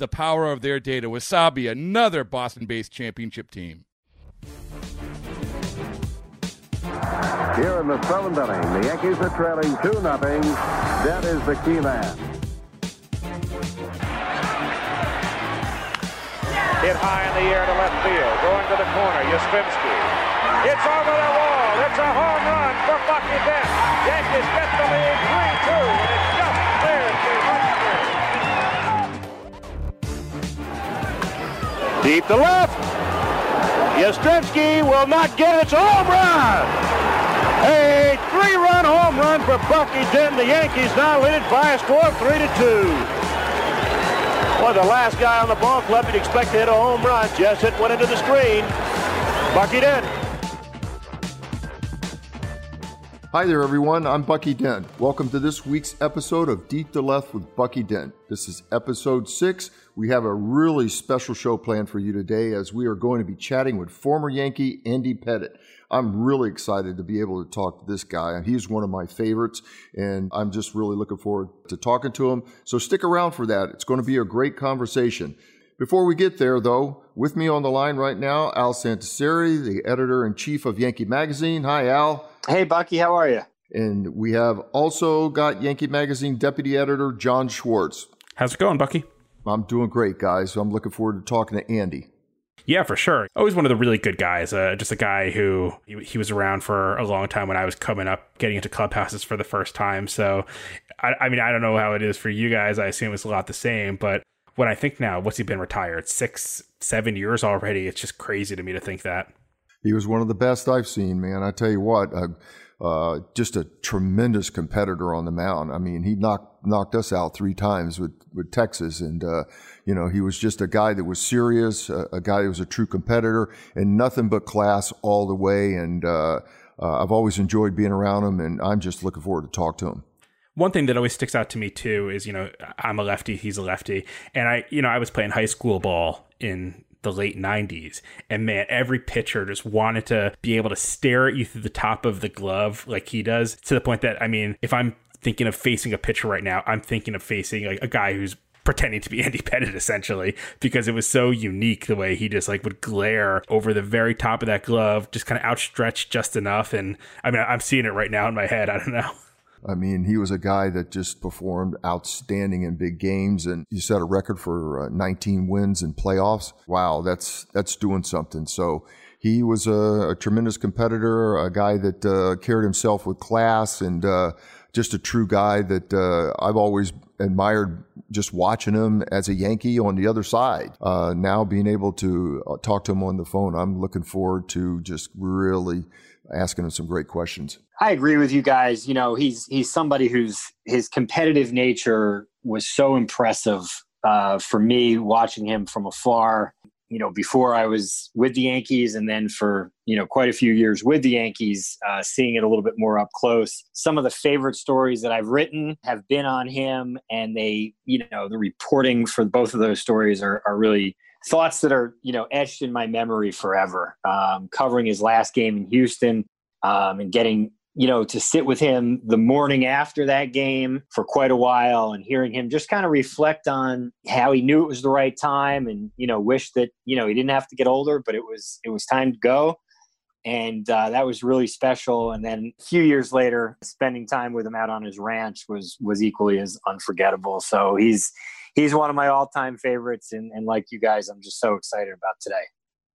the power of their data. Wasabi, another Boston based championship team. Here in the seventh inning, the Yankees are trailing 2 0. That is the key man. Hit high in the air to left field. Going to the corner, Yastrzemski. It's over the wall. It's a home run for Bucky Dent. Yankees get the lead 3 Deep to left. Yastrzemski will not get it. It's a home run. A three-run home run for Bucky Dent. The Yankees now lead it by a score of 3 to 2. Well, the last guy on the ball club you'd expect to hit a home run. Just hit one into the screen. Bucky Dent. Hi there, everyone. I'm Bucky Dent. Welcome to this week's episode of Deep to Left with Bucky Dent. This is episode six. We have a really special show planned for you today as we are going to be chatting with former Yankee Andy Pettitte. I'm really excited to be able to talk to this guy. He's one of my favorites, and I'm just really looking forward to talking to him. So stick around for that. It's going to be a great conversation. Before we get there, though, with me on the line right now, Al Santasiere, the editor in chief of Yankee Magazine. Hi, Al. Hey, Bucky, how are you? And we have also got Yankee Magazine deputy editor Jon Schwartz. How's it going, Bucky? I'm doing great, guys. I'm looking forward to talking to Andy. Yeah, for sure. Always one of the really good guys. Uh, just a guy who he, he, was around for a long time when I was coming up, getting into clubhouses for the first time. So, I, I mean, I don't know how it is for you guys. I assume it's a lot the same. But when I think now, what's he been retired? Six, seven years already. It's just crazy to me to think that. He was one of the best I've seen, man. I tell you what. Uh, uh, just a tremendous competitor on the mound. I mean, he knocked knocked us out three times with with Texas, and uh, you know he was just a guy that was serious, a, a, guy that was a true competitor, and nothing but class all the way. And uh, uh I've always enjoyed being around him, and I'm just looking forward to talk to him one thing that always sticks out to me too is you know I'm a lefty, he's a lefty, and I you know I was playing high school ball in the late 90s. And man, every pitcher just wanted to be able to stare at you through the top of the glove like he does, to the point that, I mean, if I'm thinking of facing a pitcher right now, I'm thinking of facing like a guy who's pretending to be Andy Pettitte essentially because it was so unique the way he just like would glare over the very top of that glove, just kind of outstretched just enough. And I mean, I'm seeing it right now in my head. I don't know. I mean, he was a guy that just performed outstanding in big games, and he set a record for uh, 19 wins in playoffs. Wow, that's that's doing something. So he was a, a tremendous competitor, a guy that uh, carried himself with class, and uh, just a true guy that uh, I've always admired. Just watching him as a Yankee on the other side. Uh, now being able to uh, talk to him on the phone, I'm looking forward to just really asking him some great questions. I agree with you guys. You know, he's he's somebody whose his competitive nature was so impressive uh, for me watching him from afar. You know, before I was with the Yankees, and then for you know quite a few years with the Yankees, uh, seeing it a little bit more up close. Some of the favorite stories that I've written have been on him, and they, you know, the reporting for both of those stories are, are really thoughts that are you know etched in my memory forever. Um, covering his last game in Houston um, and getting you know, to sit with him the morning after that game for quite a while and hearing him just kind of reflect on how he knew it was the right time and, you know, wish that, you know, he didn't have to get older, but it was, it was time to go. And uh, that was really special. And then a few years later, spending time with him out on his ranch was, was equally as unforgettable. So he's, he's one of my all-time favorites, and, and like you guys, I'm just so excited about today.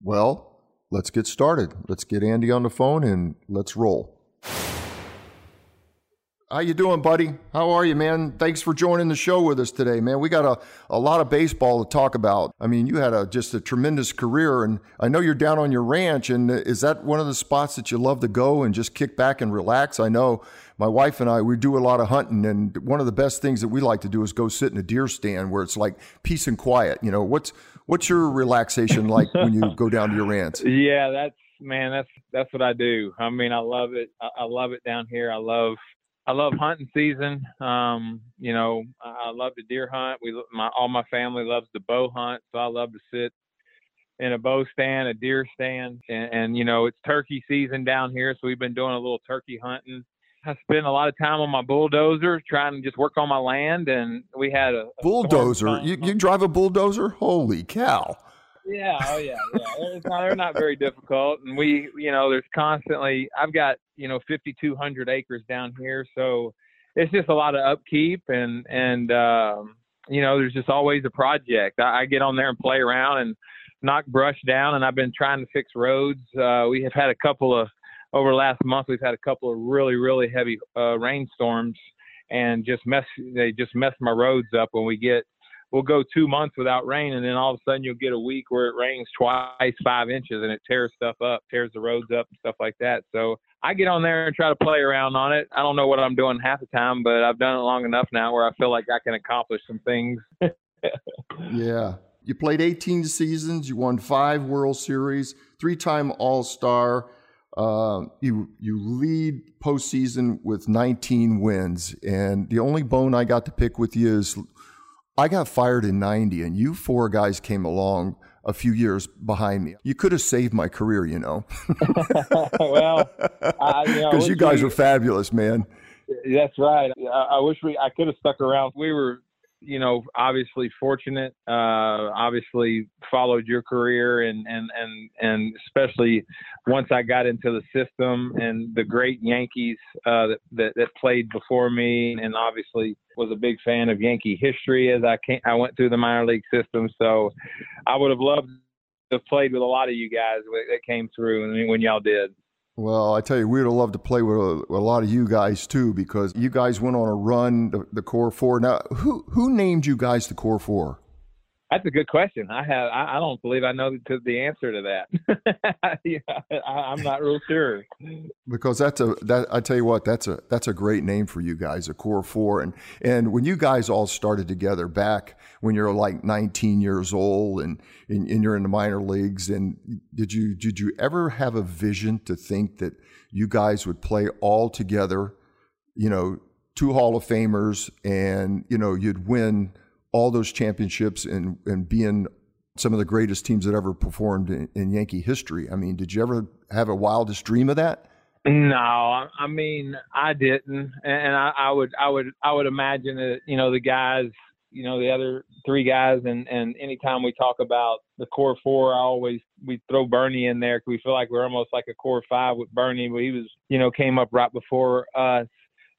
Well, let's get started. Let's get Andy on the phone and let's roll. How you doing, buddy? How are you, man? Thanks for joining the show with us today, man. We got a, a lot of baseball to talk about. I mean, you had a just a tremendous career, and I know you're down on your ranch. And is that one of the spots that you love to go and just kick back and relax? I know my wife and I we do a lot of hunting, and one of the best things that we like to do is go sit in a deer stand where it's like peace and quiet. You know, what's what's your relaxation like when you go down to your ranch? Yeah, that's man, that's that's what I do. I mean, I love it. I, I love it down here. I love I love hunting season. Um, you know, I love to deer hunt. We, my, all my family loves to bow hunt, so I love to sit in a bow stand, a deer stand, and, and you know, it's turkey season down here, so we've been doing a little turkey hunting. I spend a lot of time on my bulldozer trying to just work on my land, and we had a, a bulldozer. You, you drive a bulldozer? Holy cow! Yeah, oh yeah, yeah. Not, they're not very difficult, and we, you know, there's constantly. I've got you know 5,200 acres down here, so it's just a lot of upkeep, and and um, you know, there's just always a project. I, I get on there and play around and knock brush down, and I've been trying to fix roads. Uh, we have had a couple of over the last month. We've had a couple of really really heavy uh, rainstorms, and just mess they just mess my roads up when we get we'll go two months without rain, and then all of a sudden you'll get a week where it rains twice five inches, and it tears stuff up, tears the roads up, and stuff like that. So I get on there and try to play around on it. I don't know what I'm doing half the time, but I've done it long enough now where I feel like I can accomplish some things. yeah. You played 18 seasons. You won five World Series, three-time All-Star. Uh, you you lead postseason with 19 wins, and the only bone I got to pick with you is I got fired in 90 and you four guys came along a few years behind me. You could have saved my career, you know. well, because you, know, you, guys we, are fabulous, man. That's right. I, I, wish we I could have stuck around. We were you know, obviously fortunate. Uh, obviously followed your career, and and and and especially once I got into the system and the great Yankees uh, that, that, that played before me, and obviously was a big fan of Yankee history as I came, I went through the minor league system. So I would have loved to have played with a lot of you guys that came through, and when y'all did. Well, I tell you, we'd have loved to play with a, a, lot of you guys too, because you guys went on a run, the, the core four. Now, who who named you guys the core four? That's a good question. I have. I, I don't believe I know the, the answer to that. yeah, I, am not real sure. Because that's a that I tell you what, that's a that's a great name for you guys, a core four. And and when you guys all started together back when you're like 19 years old and, and, and you're in the minor leagues, and did you did you ever have a vision to think that you guys would play all together? You know, two Hall of Famers, and you know you'd win all those championships and, and being some of the greatest teams that ever performed in, in, Yankee history. I mean, did you ever have a wildest dream of that? No, I mean I didn't, and I, I would, I would, I would imagine that you know the guys, you know the other three guys, and and anytime we talk about the core four, I always we throw Bernie in there because we feel like we're almost like a core five with Bernie, but he was, you know, came up right before us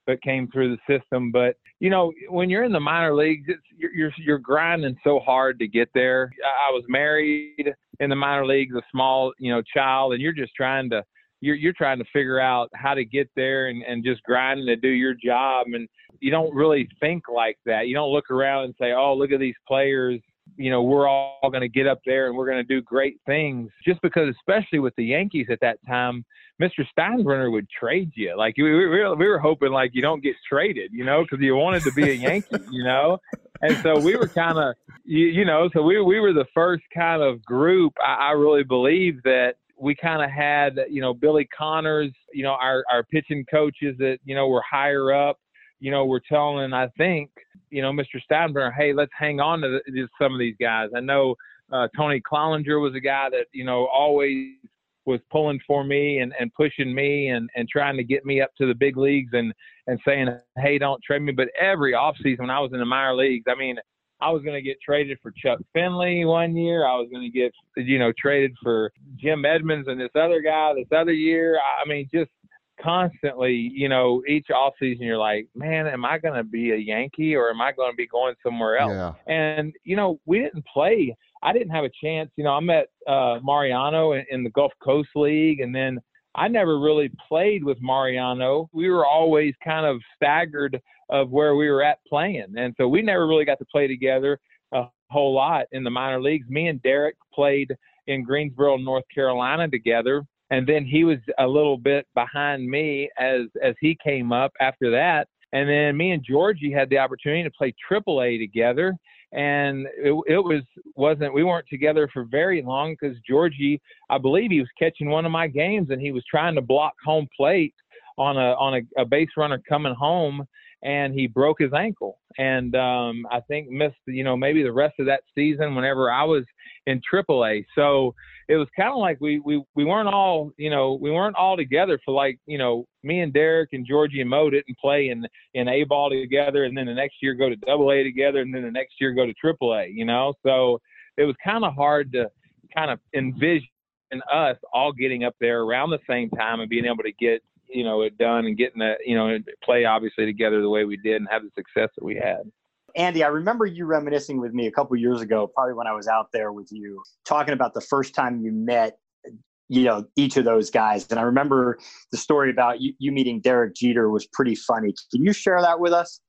but came through the system. But you know, when you're in the minor leagues, it's, you're, you're you're grinding so hard to get there. I was married in the minor leagues, a small you know child, and you're just trying to you're you're trying to figure out how to get there and, and just grinding to do your job and you don't really think like that. You don't look around and say, Oh, look at these players you know, we're all going to get up there and we're going to do great things just because, especially with the Yankees at that time, Mr. Steinbrenner would trade you. Like we, we, we were hoping like you don't get traded, you know, because you wanted to be a Yankee, you know. And so we were kind of, you, you know, so we we were the first kind of group. I, I really believe that we kind of had, you know, Billy Connors, you know, our our pitching coaches that you know were higher up you know, we're telling, I think, you know, Mr. Steinbrenner, hey, let's hang on to, the, some of these guys. I know uh, Tony Cloninger was a guy that, you know, always was pulling for me and, and pushing me and, and trying to get me up to the big leagues and, and saying, hey, don't trade me. But every offseason when I was in the minor leagues, I mean, I was going to get traded for Chuck Finley one year. I was going to get, you know, traded for Jim Edmonds and this other guy this other year. I mean, just constantly, you know, each off season you're like, man, am I going to be a Yankee or am I going to be going somewhere else? Yeah. And you know, we didn't play. I didn't have a chance. You know, I met uh, Mariano in, in the Gulf Coast League, and then I never really played with Mariano. We were always kind of staggered of where we were at playing, and so we never really got to play together a whole lot in the minor leagues. Me and Derek played in Greensboro, North Carolina together and then he was a little bit behind me as as he came up after that. And then me and georgie had the opportunity to play Triple A together. And it, it was wasn't we weren't together for very long because georgie i believe he was catching one of my games and he was trying to block home plate on a on a, a base runner coming home and he broke his ankle and um i think missed you know maybe the rest of that season whenever i was in aaa so it was kind of like we we we weren't all you know we weren't all together for like you know me and Derek and Georgie and Mo didn't play in in A ball together, and then the next year go to Double A together, and then the next year go to Triple A. You know, so it was kind of hard to kind of envision us all getting up there around the same time and being able to get you know it done and getting that you know play obviously together the way we did and have the success that we had. Andy, I remember you reminiscing with me a couple years ago, probably when I was out there with you, talking about the first time you met, you know, each of those guys. And I remember the story about you, you meeting Derek Jeter was pretty funny. Can you share that with us?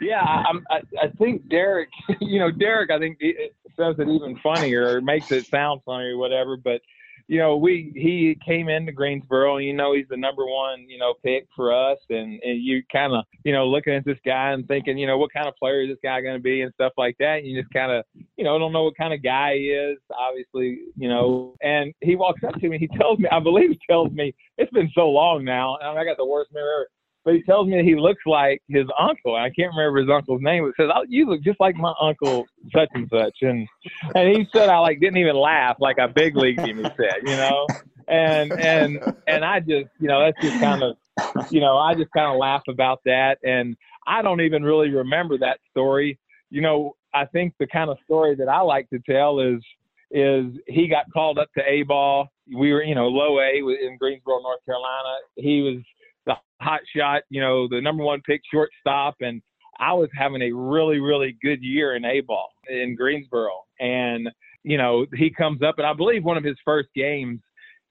Yeah, I, I think Derek, you know, Derek, I think it says it even funnier or makes it sound funny or whatever. But you know, we he came into Greensboro, and you know he's the number one, you know, pick for us, and and you kind of, you know, looking at this guy and thinking, you know, what kind of player is this guy going to be and stuff like that. And you just kind of, you know, don't know what kind of guy he is, obviously, you know. And he walks up to me, he tells me, I believe he tells me, it's been so long now, and I got the worst memory ever but he tells me he looks like his uncle. I can't remember his uncle's name. It says, oh, "You look just like my uncle, such and such." And and he said, I like didn't even laugh, like a big league him. He said, you know, and and and I just, you know, that's just kind of, you know, I just kind of laugh about that, and I don't even really remember that story. You know, I think the kind of story that I like to tell is is he got called up to A ball. We were, you know, low A in Greensboro, North Carolina. He was hot shot, you know, the number one pick shortstop. And I was having a really, really good year in A ball in Greensboro. And, you know, he comes up, and I believe one of his first games,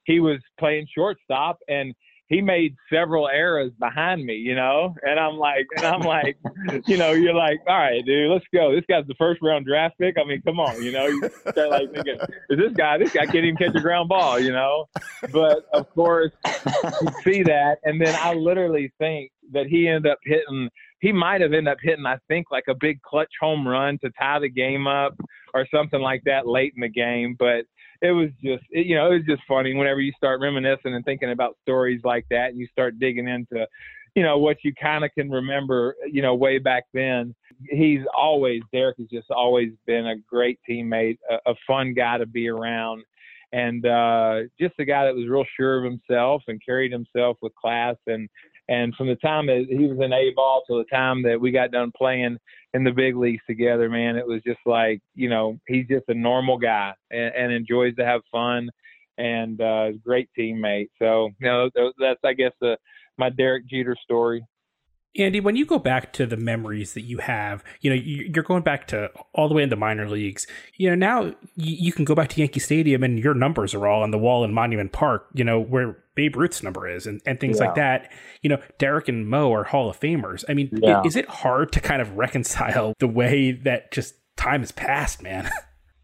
he was playing shortstop. And he made several errors behind me, you know, and I'm like, and I'm like, you know, you're like, all right, dude, let's go. This guy's the first round draft pick. I mean, come on, you know, you start like thinking, is this guy? This guy can't even catch a ground ball, you know. But of course, you see that, and then I literally think that he ended up hitting. He might have ended up hitting, I think, like a big clutch home run to tie the game up or something like that late in the game. But it was just it, you know it was just funny whenever you start reminiscing and thinking about stories like that and you start digging into you know what you kind of can remember you know way back then. He's always derek has just always been a great teammate a, a fun guy to be around. And uh just a guy that was real sure of himself and carried himself with class and and from the time that he was in A ball to the time that we got done playing in the big leagues together, man, it was just like, you know, he's just a normal guy and, and enjoys to have fun and uh, great teammate. So, you know, that's, I guess, the, my Derek Jeter story. Andy, when you go back to the memories that you have, you know, you're going back to all the way into minor leagues. You know, now you can go back to Yankee Stadium and your numbers are all on the wall in Monument Park, you know, where Babe Ruth's number is and, and things yeah. like that. You know, Derek and Mo are Hall of Famers. I mean, yeah. is it hard to kind of reconcile the way that just time has passed, man?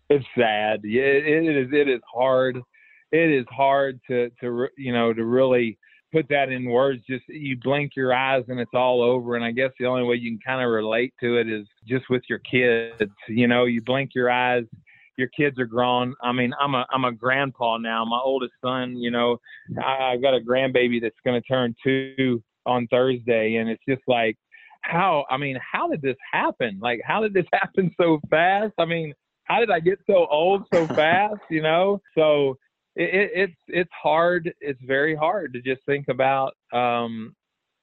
It's sad. Yeah, it is. It is hard. It is hard to, to, you know, to really put that in words, just you blink your eyes and it's all over. And I guess the only way you can kind of relate to it is just with your kids. You know, you blink your eyes, your kids are grown. I mean, I'm a I'm a grandpa now. My oldest son, you know, I, I've got a grandbaby that's going to turn two on Thursday, and it's just like, how? I mean, how did this happen? Like, how did this happen so fast? I mean, how did I get so old so fast? You know, so it, it's it's hard. It's very hard to just think about um,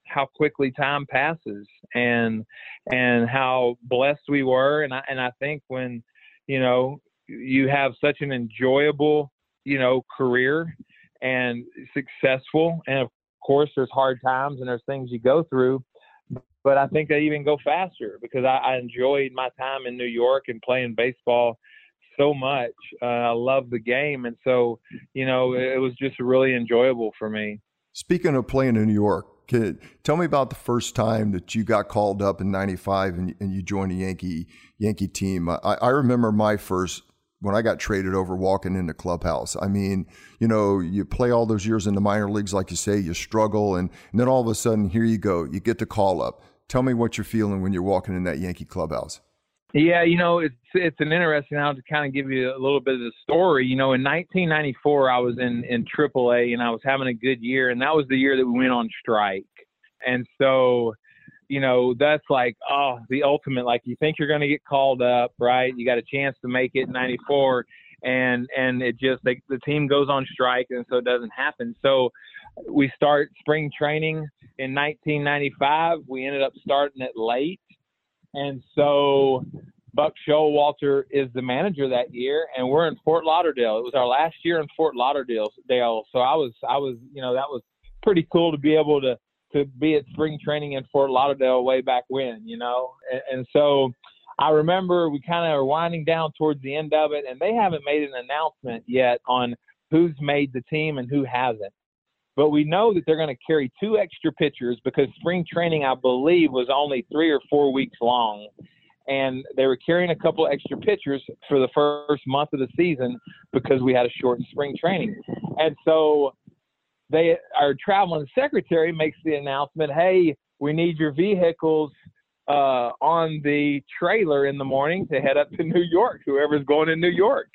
how quickly time passes and and how blessed we were. And I and I think when you know you have such an enjoyable you know career and successful, and of course, there's hard times and there's things you go through, but I think they even go faster because I, I enjoyed my time in New York and playing baseball so much. Uh, I love the game, and so you know it was just really enjoyable for me. Speaking of playing in New York, tell me about the first time that you got called up in '95 and, and, you joined the Yankee Yankee team. I, I remember my first when I got traded over walking in the clubhouse. I mean, you know, you play all those years in the minor leagues, like you say, you struggle, and, and then all of a sudden, here you go, you get the call up. Tell me what you're feeling when you're walking in that Yankee clubhouse. Yeah, you know, it's it's an interesting now to kind of give you a little bit of the story. You know, in 1994, I was in in AAA and I was having a good year, and that was the year that we went on strike. And so, you know, that's like oh, the ultimate. Like you think you're going to get called up, right? You got a chance to make it in '94, and and it just like the team goes on strike, and so it doesn't happen. So we start spring training in 1995. We ended up starting it late and so Buck Showalter is the manager that year, and we're in Fort Lauderdale. It was our last year in Fort Lauderdale. Dale. So I was, I was, you know, that was pretty cool to be able to to be at spring training in Fort Lauderdale way back when, you know. And, and so I remember we kind of are winding down towards the end of it, and they haven't made an announcement yet on who's made the team and who hasn't. But we know that they're going to carry two extra pitchers because spring training, I believe, was only three or four weeks long. And they were carrying a couple extra pitchers for the first month of the season because we had a shortened spring training. And so they our traveling secretary makes the announcement, hey, we need your vehicles uh, on the trailer in the morning to head up to New York, whoever's going to New York.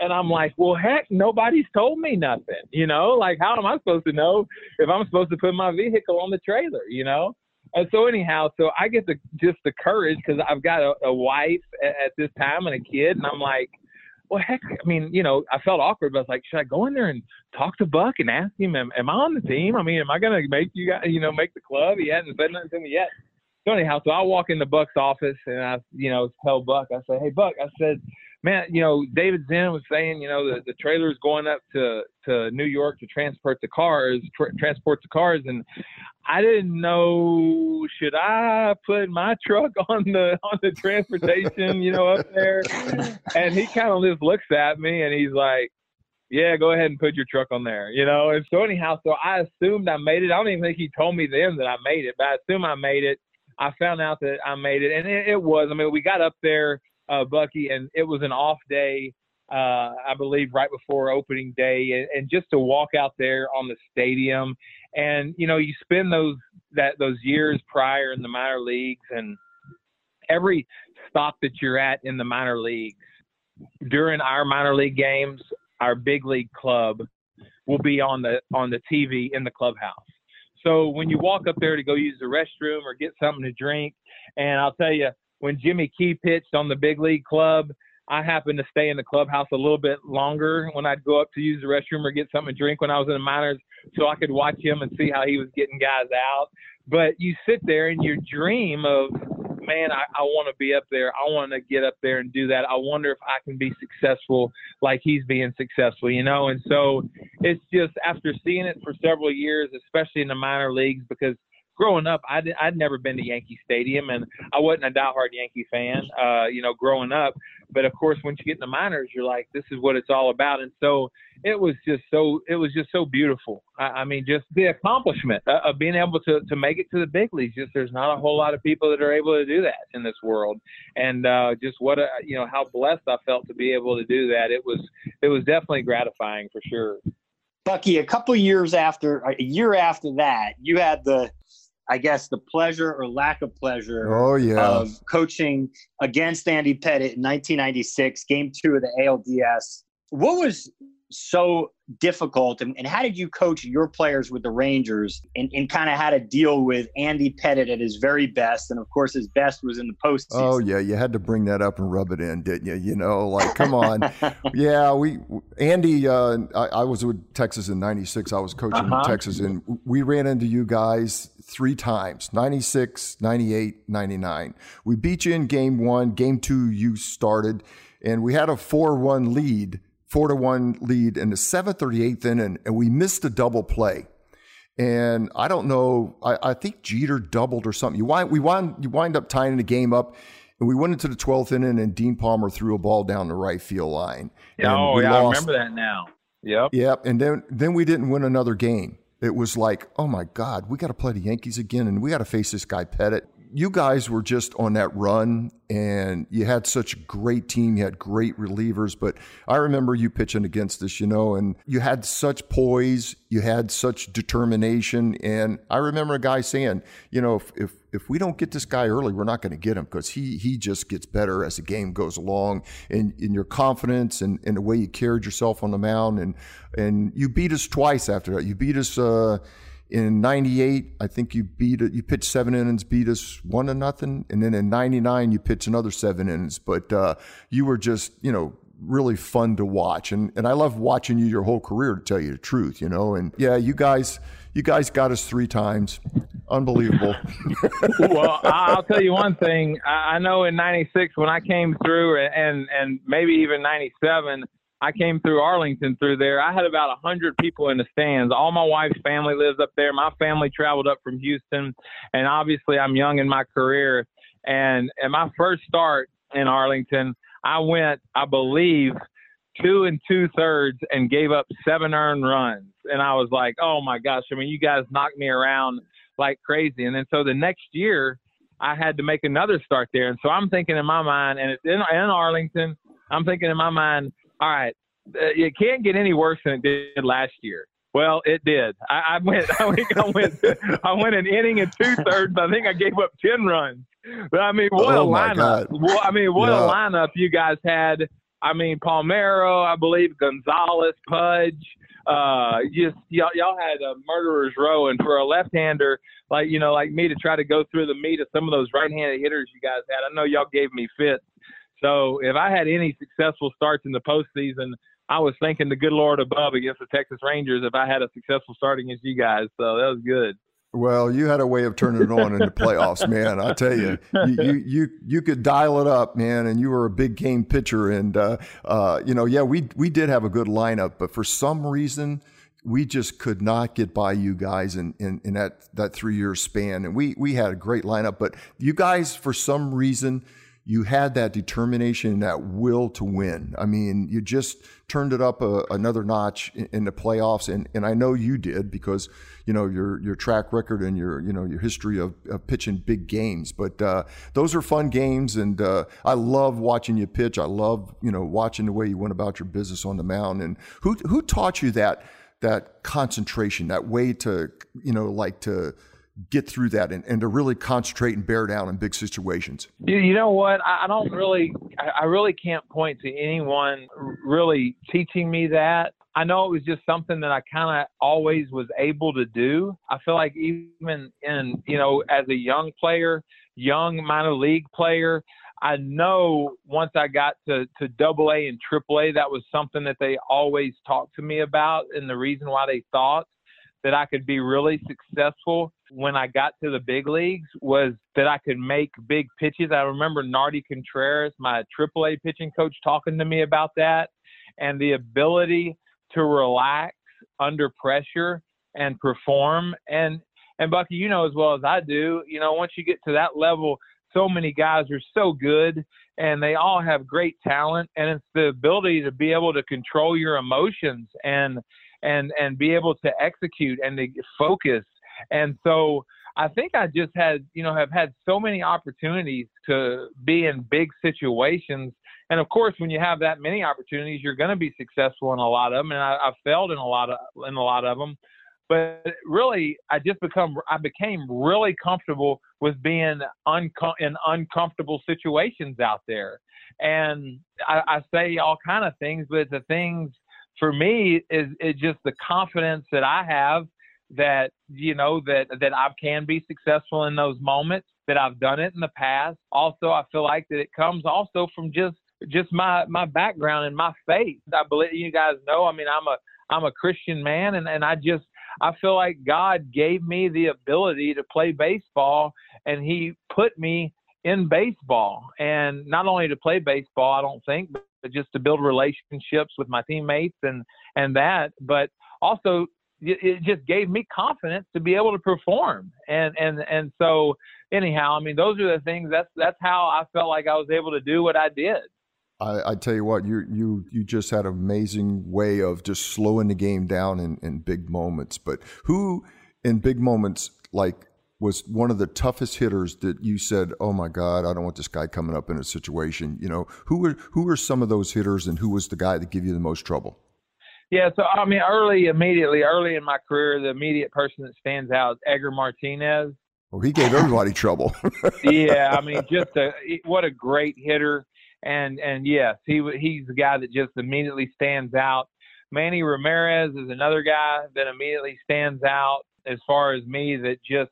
And I'm like, well, heck, nobody's told me nothing. You know, like, how am I supposed to know if I'm supposed to put my vehicle on the trailer? You know. And so anyhow, so I get the just the courage because I've got a, a wife at, at this time and a kid, and I'm like, well, heck, I mean, you know, I felt awkward, but I was like, should I go in there and talk to Buck and ask him, am, am I on the team? I mean, am I gonna make you guys, you know, make the club? He hadn't said nothing to me yet. So anyhow, so I walk into Buck's office and I, you know, tell Buck, I say, hey, Buck, I said, man, you know, David Szen was saying, you know, the, the trailer is going up to, to New York to transport the cars, tra- transport the cars. And I didn't know, should I put my truck on the, on the transportation, you know, up there? And he kind of just looks at me and he's like, yeah, go ahead and put your truck on there, you know? And so anyhow, so I assumed I made it. I don't even think he told me then that I made it, but I assume I made it. I found out that I made it and it, it was, I mean, we got up there uh, Bucky, and it was an off day, uh, I believe, right before opening day, and, and just to walk out there on the stadium, and you know, you spend those that those years prior in the minor leagues, and every stop that you're at in the minor leagues during our minor league games, our big league club will be on the on the TV in the clubhouse. So when you walk up there to go use the restroom or get something to drink, and I'll tell you, when Jimmy Key pitched on the big league club, I happened to stay in the clubhouse a little bit longer when I'd go up to use the restroom or get something to drink when I was in the minors so I could watch him and see how he was getting guys out. But you sit there and you dream of, man, I, I want to be up there. I want to get up there and do that. I wonder if I can be successful like he's being successful, you know? And so it's just after seeing it for several years, especially in the minor leagues, because – growing up, I'd, I'd never been to Yankee Stadium, and I wasn't a diehard Yankee fan, uh, you know, growing up. But of course, once you get in the minors, you're like, this is what it's all about. And so it was just so it was just so beautiful. I, I mean, just the accomplishment of being able to to make it to the big leagues. Just there's not a whole lot of people that are able to do that in this world, and uh, just what a you know how blessed I felt to be able to do that. It was it was definitely gratifying for sure. Bucky, a couple years after, a year after that, you had the I guess, the pleasure or lack of pleasure oh, yeah. of coaching against Andy Pettitte in 1996, game two of the ALDS. What was so difficult and, and, how did you coach your players with the rangers and, and kind of how to deal with andy Pettitte at his very best and of course his best was in the postseason? Oh yeah you had to bring that up and rub it in didn't you? You know like come on. Yeah we andy uh, I, I, was with texas in 96 i was coaching uh-huh. texas and we ran into you guys three times 96 98 99 we beat you in game one. Game two you started and we had a 4-1 lead four to one lead in the seventh or the eighth inning, and we missed a double play. and I don't know. I, I think Jeter doubled or something. You wind we wind you wind up tying the game up, and we went into the twelfth inning, and Dean Palmer threw a ball down the right field line. oh yeah, lost. I remember that now. Yep. Yep. And then then we didn't win another game. It was like, oh my God, we got to play the Yankees again, and we got to face this guy Pettitte you guys were just on that run and you had such a great team. You had great relievers, but I remember you pitching against us, you know, and you had such poise, you had such determination. And I remember a guy saying, you know, if, if, if we don't get this guy early, we're not going to get him because he, he just gets better as the game goes along and in your confidence and, and the way you carried yourself on the mound. And, and you beat us twice after that. You beat us, uh, in 98, I think you beat. You pitched seven innings, beat us one to nothing. And then in 99, you pitched another seven innings. But uh, you were just, you know, really fun to watch. And, and I love watching you your whole career, to tell you the truth, you know. And yeah, you guys, you guys got us three times. Unbelievable. well, I'll tell you one thing. I know in 96 when I came through and, and maybe even 97, I came through Arlington through there. I had about a hundred people in the stands. All my wife's family lives up there. My family traveled up from Houston, and obviously I'm young in my career. And at my first start in Arlington, I went, I believe, two and two thirds and gave up seven earned runs. And I was like, oh my gosh, I mean, you guys knocked me around like crazy. And then so the next year, I had to make another start there. And so I'm thinking in my mind, and it's in, in Arlington, I'm thinking in my mind, all right, uh, it can't get any worse than it did last year. Well, it did. I, I went. I think I went. I went an inning and two thirds. I think I gave up ten runs. But I mean, what oh a lineup! Well, I mean, what yeah. a lineup you guys had. I mean, Palmeiro, I believe Gonzalez, Pudge. Uh, just y'all, y'all had a murderer's row, and for a left-hander like you know, like me, to try to go through the meat of some of those right-handed hitters you guys had, I know y'all gave me fits. So if I had any successful starts in the postseason, I was thanking the good Lord above against the Texas Rangers if I had a successful start against you guys. So that was good. Well, you had a way of turning it on in the playoffs, man. I tell you, you, you, you, you could dial it up, man. And you were a big game pitcher. And, uh, uh, you know, yeah, we, we did have a good lineup, but for some reason, we just could not get by you guys in, in, in that, that three year span. And we, we had a great lineup, but you guys, for some reason, you had that determination and that will to win. I mean, you just turned it up a, another notch in, in, the playoffs, and, and I know you did because you know your your track record and your you know your history of, of pitching big games. But uh, those are fun games, and uh, I love watching you pitch. I love you know watching the way you went about your business on the mound. And who who taught you that that concentration, that way to you know like to get through that and, and to really concentrate and bear down in big situations? You know what? I don't really, I really can't point to anyone really teaching me that. I know it was just something that I kind of always was able to do. I feel like even in, you know, as a young player, young minor league player, I know once I got to, to double A and triple A, that was something that they always talked to me about. And the reason why they thought that I could be really successful when I got to the big leagues was that I could make big pitches. I remember Nardi Contreras, my AAA pitching coach, talking to me about that and the ability to relax under pressure and perform. And and Bucky, you know as well as I do, you know, once you get to that level, so many guys are so good and they all have great talent and it's the ability to be able to control your emotions and and and be able to execute and to focus. And so I think I just had, you know, have had so many opportunities to be in big situations. And of course, when you have that many opportunities, you're going to be successful in a lot of them. And I, I've failed in a lot of in a lot of them. But really, I just become I became really comfortable with being unco- in uncomfortable situations out there. And I, I say all kind of things, but the things for me is, is just the confidence that I have that you know that that I can be successful in those moments that I've done it in the past. Also, I feel like that it comes also from just just my my background and my faith. I believe you guys know. I mean, I'm a I'm a Christian man, and and I just I feel like God gave me the ability to play baseball, and He put me in baseball, and not only to play baseball, I don't think, but just to build relationships with my teammates and and that, but also it just gave me confidence to be able to perform. And and and so anyhow, I mean, those are the things. That's that's how I felt like I was able to do what I did. I, I tell you what, you you you just had an amazing way of just slowing the game down in, in big moments. But who in big moments like was one of the toughest hitters that you said, "Oh my God, I don't want this guy coming up in a situation." You know, who were who were some of those hitters, and who was the guy that gave you the most trouble? Yeah, so I mean, early, immediately, early in my career, the immediate person that stands out is Edgar Martinez. Well, he gave everybody trouble. yeah, I mean, just a what a great hitter, and and yes, he he's the guy that just immediately stands out. Manny Ramirez is another guy that immediately stands out as far as me that just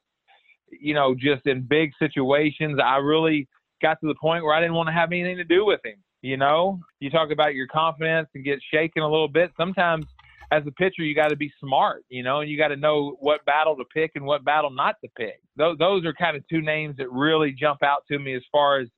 you know just in big situations I really got to the point where I didn't want to have anything to do with him. You know, you talk about your confidence and get shaken a little bit. Sometimes as a pitcher, you got to be smart, you know, and you got to know what battle to pick and what battle not to pick. Those, those are kind of two names that really jump out to me as far as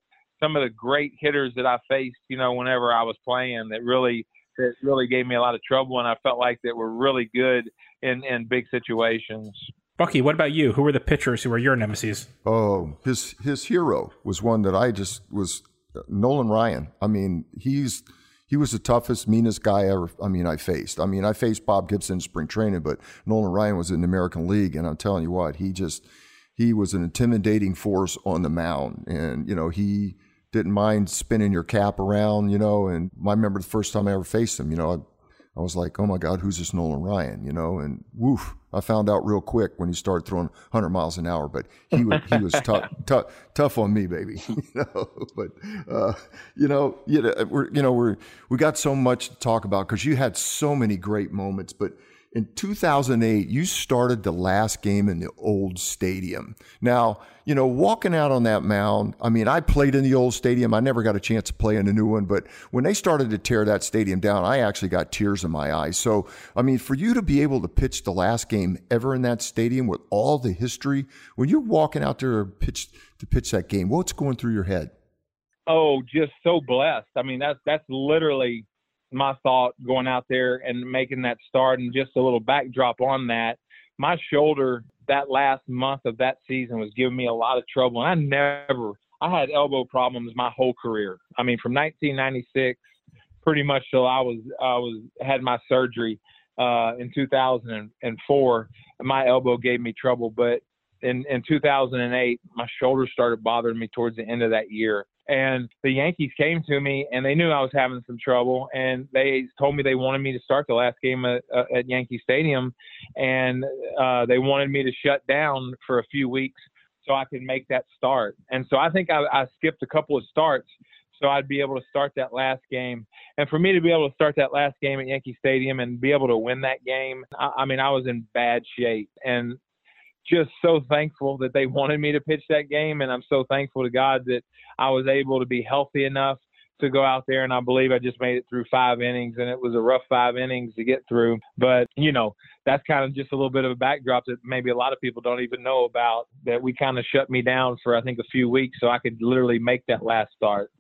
some of the great hitters that I faced, you know, whenever I was playing that really that really gave me a lot of trouble and I felt like that were really good in in big situations. Bucky, what about you? Who were the pitchers who were your nemesis? Oh, his his hero was one that I just was Nolan Ryan. I mean, he's he was the toughest, meanest guy ever. I mean, I faced. I mean, I faced Bob Gibson in spring training, but Nolan Ryan was in the American League, and I'm telling you what, he just he was an intimidating force on the mound, and you know he didn't mind spinning your cap around, you know. And I remember the first time I ever faced him, you know, I, I was like, oh my God, who's this Nolan Ryan? You know, and woof, I found out real quick when he started throwing 100 miles an hour. But he was he was tough, tough tough on me, baby. you know, but uh, you know, you know, we're you know we're we got so much to talk about because you had so many great moments, but in 2008, you started the last game in the old stadium. Now, you know, walking out on that mound, I mean, I played in the old stadium. I never got a chance to play in the new one, but when they started to tear that stadium down, I actually got tears in my eyes. So, I mean, for you to be able to pitch the last game ever in that stadium with all the history, when you're walking out there to pitch, to pitch that game, what's going through your head? Oh, just so blessed. I mean, that's that's literally my thought going out there and making that start and just a little backdrop on that. My shoulder that last month of that season was giving me a lot of trouble. And I never, I had elbow problems my whole career. I mean, from 1996 pretty much till I was, I was, had my surgery uh, in 2004. My elbow gave me trouble, but in, in 2008, my shoulder started bothering me towards the end of that year. And the Yankees came to me and they knew I was having some trouble. And they told me they wanted me to start the last game at, uh, at Yankee Stadium. And uh, they wanted me to shut down for a few weeks so I could make that start. And so I think I, I skipped a couple of starts so I'd be able to start that last game. And for me to be able to start that last game at Yankee Stadium and be able to win that game, I, I mean, I was in bad shape. And just so thankful that they wanted me to pitch that game, and I'm so thankful to God that I was able to be healthy enough to go out there and I believe I just made it through five innings and it was a rough five innings to get through. But, you know, that's kind of just a little bit of a backdrop that maybe a lot of people don't even know about that we kind of shut me down for I think a few weeks so I could literally make that last start.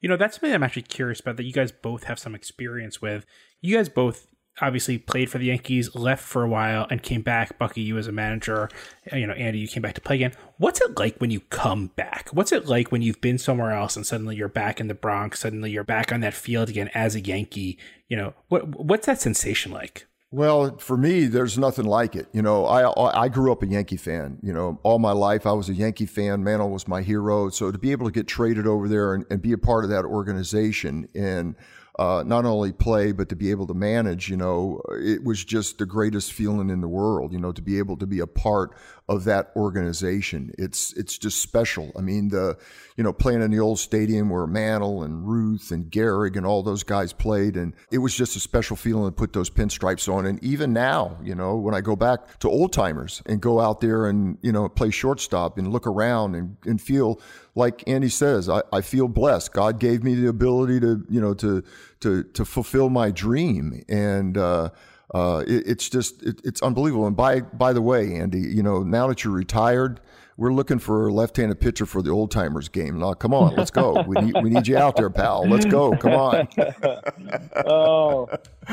You know, that's something I'm actually curious about that you guys both have some experience with. You guys both obviously played for the Yankees, left for a while, and came back. Bucky, you as a manager, you know, Andy, you came back to play again. What's it like when you come back? What's it like when you've been somewhere else and suddenly you're back in the Bronx? Suddenly you're back on that field again as a Yankee. You know, what what's that sensation like? Well, for me, there's nothing like it. You know, I I grew up a Yankee fan. You know, all my life I was a Yankee fan. Mantle was my hero. So to be able to get traded over there and, and be a part of that organization and uh, not only play but to be able to manage. You know, it was just the greatest feeling in the world. You know, to be able to be a part of that organization. It's it's just special. I mean, the you know playing in the old stadium where Mantle and Ruth and Gehrig and all those guys played, and it was just a special feeling to put those pinstripes on. And even now, you know, when I go back to old timers and go out there and you know play shortstop and look around and, and feel like Andy says, I, I feel blessed. God gave me the ability to you know to to to fulfill my dream and. Uh, uh, it, it's just it, it's unbelievable. And by by the way, Andy, you know now that you're retired, we're looking for a left-handed pitcher for the old timers game. Now, come on, let's go. We need we need you out there, pal. Let's go. Come on. oh,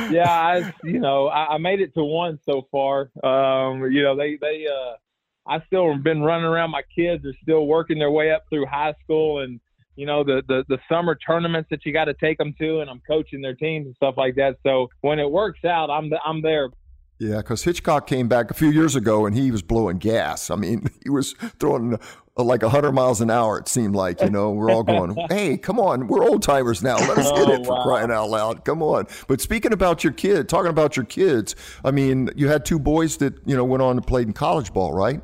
yeah. I you know I, I, made it to one so far. Um, you know they they uh, I still been running around. My kids are still working their way up through high school and you know the the, the summer tournaments that you got to take them to, and I'm coaching their teams and stuff like that. So when it works out, I'm I'm there. Yeah, because Hitchcock came back a few years ago and he was blowing gas. I mean, he was throwing uh, like 100 miles an hour, it seemed like. You know, we're all going, hey, come on, we're old timers now. Let us hit oh, it for wow. crying out loud. Come on. But speaking about your kid, talking about your kids, I mean, you had two boys that, you know, went on to play in college ball, right?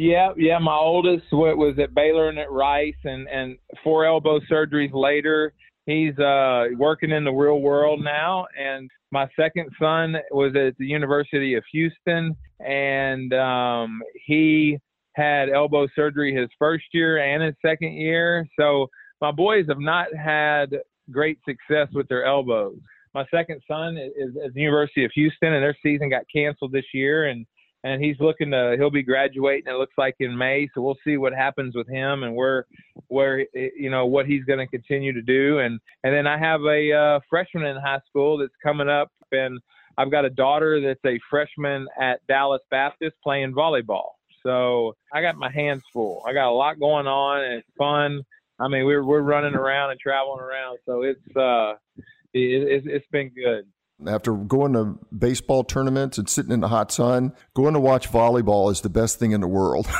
Yeah, yeah. My oldest was at Baylor and at Rice, and and four elbow surgeries later, he's uh, working in the real world now. And my second son was at the University of Houston, and um, he had elbow surgery his first year and his second year. So my boys have not had great success with their elbows. My second son is at the University of Houston, and their season got canceled this year, and and he's looking to he'll be graduating it looks like in May. So we'll see what happens with him and where where you know what he's going to continue to do. And and then I have a uh, freshman in high school that's coming up. And I've got a daughter that's a freshman at Dallas Baptist playing volleyball. So I got my hands full. I got a lot going on and it's fun. I mean we're we're running around and traveling around. So it's uh it, it's been good after going to baseball tournaments and sitting in the hot sun, going to watch volleyball is the best thing in the world.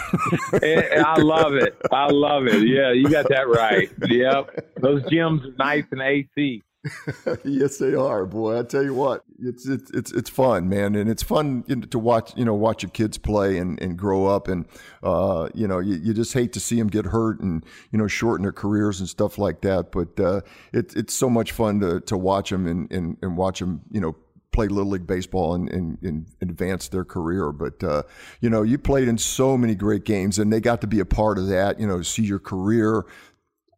Eh, eh, I love it. I love it. Yeah, you got that right. Yep. Those gyms are nice and AC. yes, they are, boy. I tell you what, it's it's it's it's fun, man, and it's fun to watch. You know, watch your kids play and, and grow up, and uh, you know, you, you just hate to see them get hurt and you know shorten their careers and stuff like that. But uh, it's it's so much fun to to watch them and and, and watch them, you know, play little league baseball and, and, and advance their career. But uh, you know, you played in so many great games, and they got to be a part of that. You know, see your career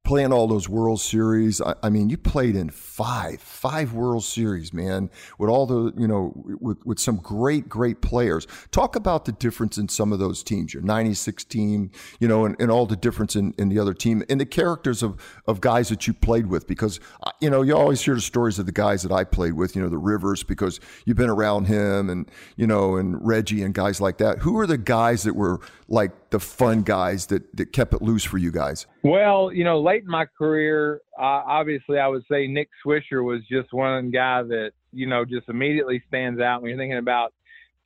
playing all those World Series. I, I, mean, you played in five, five World Series, man, with all the, you know, with, with some great, great players. Talk about the difference in some of those teams, your 96 team, you know, and, and all the difference in, in the other team and the characters of, of guys that you played with. Because, uh, you know, you always hear the stories of the guys that I played with, you know, the Rivers, because you've been around him and, you know, and Reggie and guys like that. Who are the guys that were like the fun guys that, that kept it loose for you guys? Well, you know, late in my career, uh, obviously, I would say Nick Swisher was just one guy that you know just immediately stands out when you're thinking about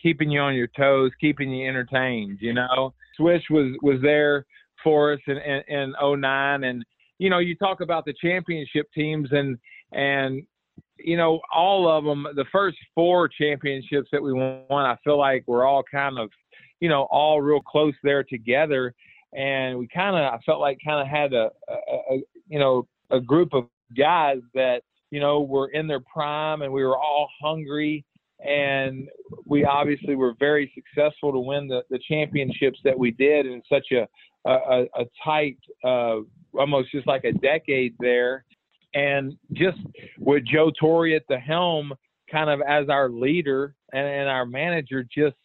keeping you on your toes, keeping you entertained. You know, Swish was was there for us in, in, in 09 and you know, you talk about the championship teams and and you know, all of them, the first four championships that we won, I feel like we're all kind of, you know, all real close there together. And we kind of, I felt like kind of had a, a, a, you know, a group of guys that, you know, were in their prime and we were all hungry. And we obviously were very successful to win the, the championships that we did in such a, a, a tight, uh, almost just like a decade there. And just with Joe Torre at the helm, kind of as our leader and, and our manager, just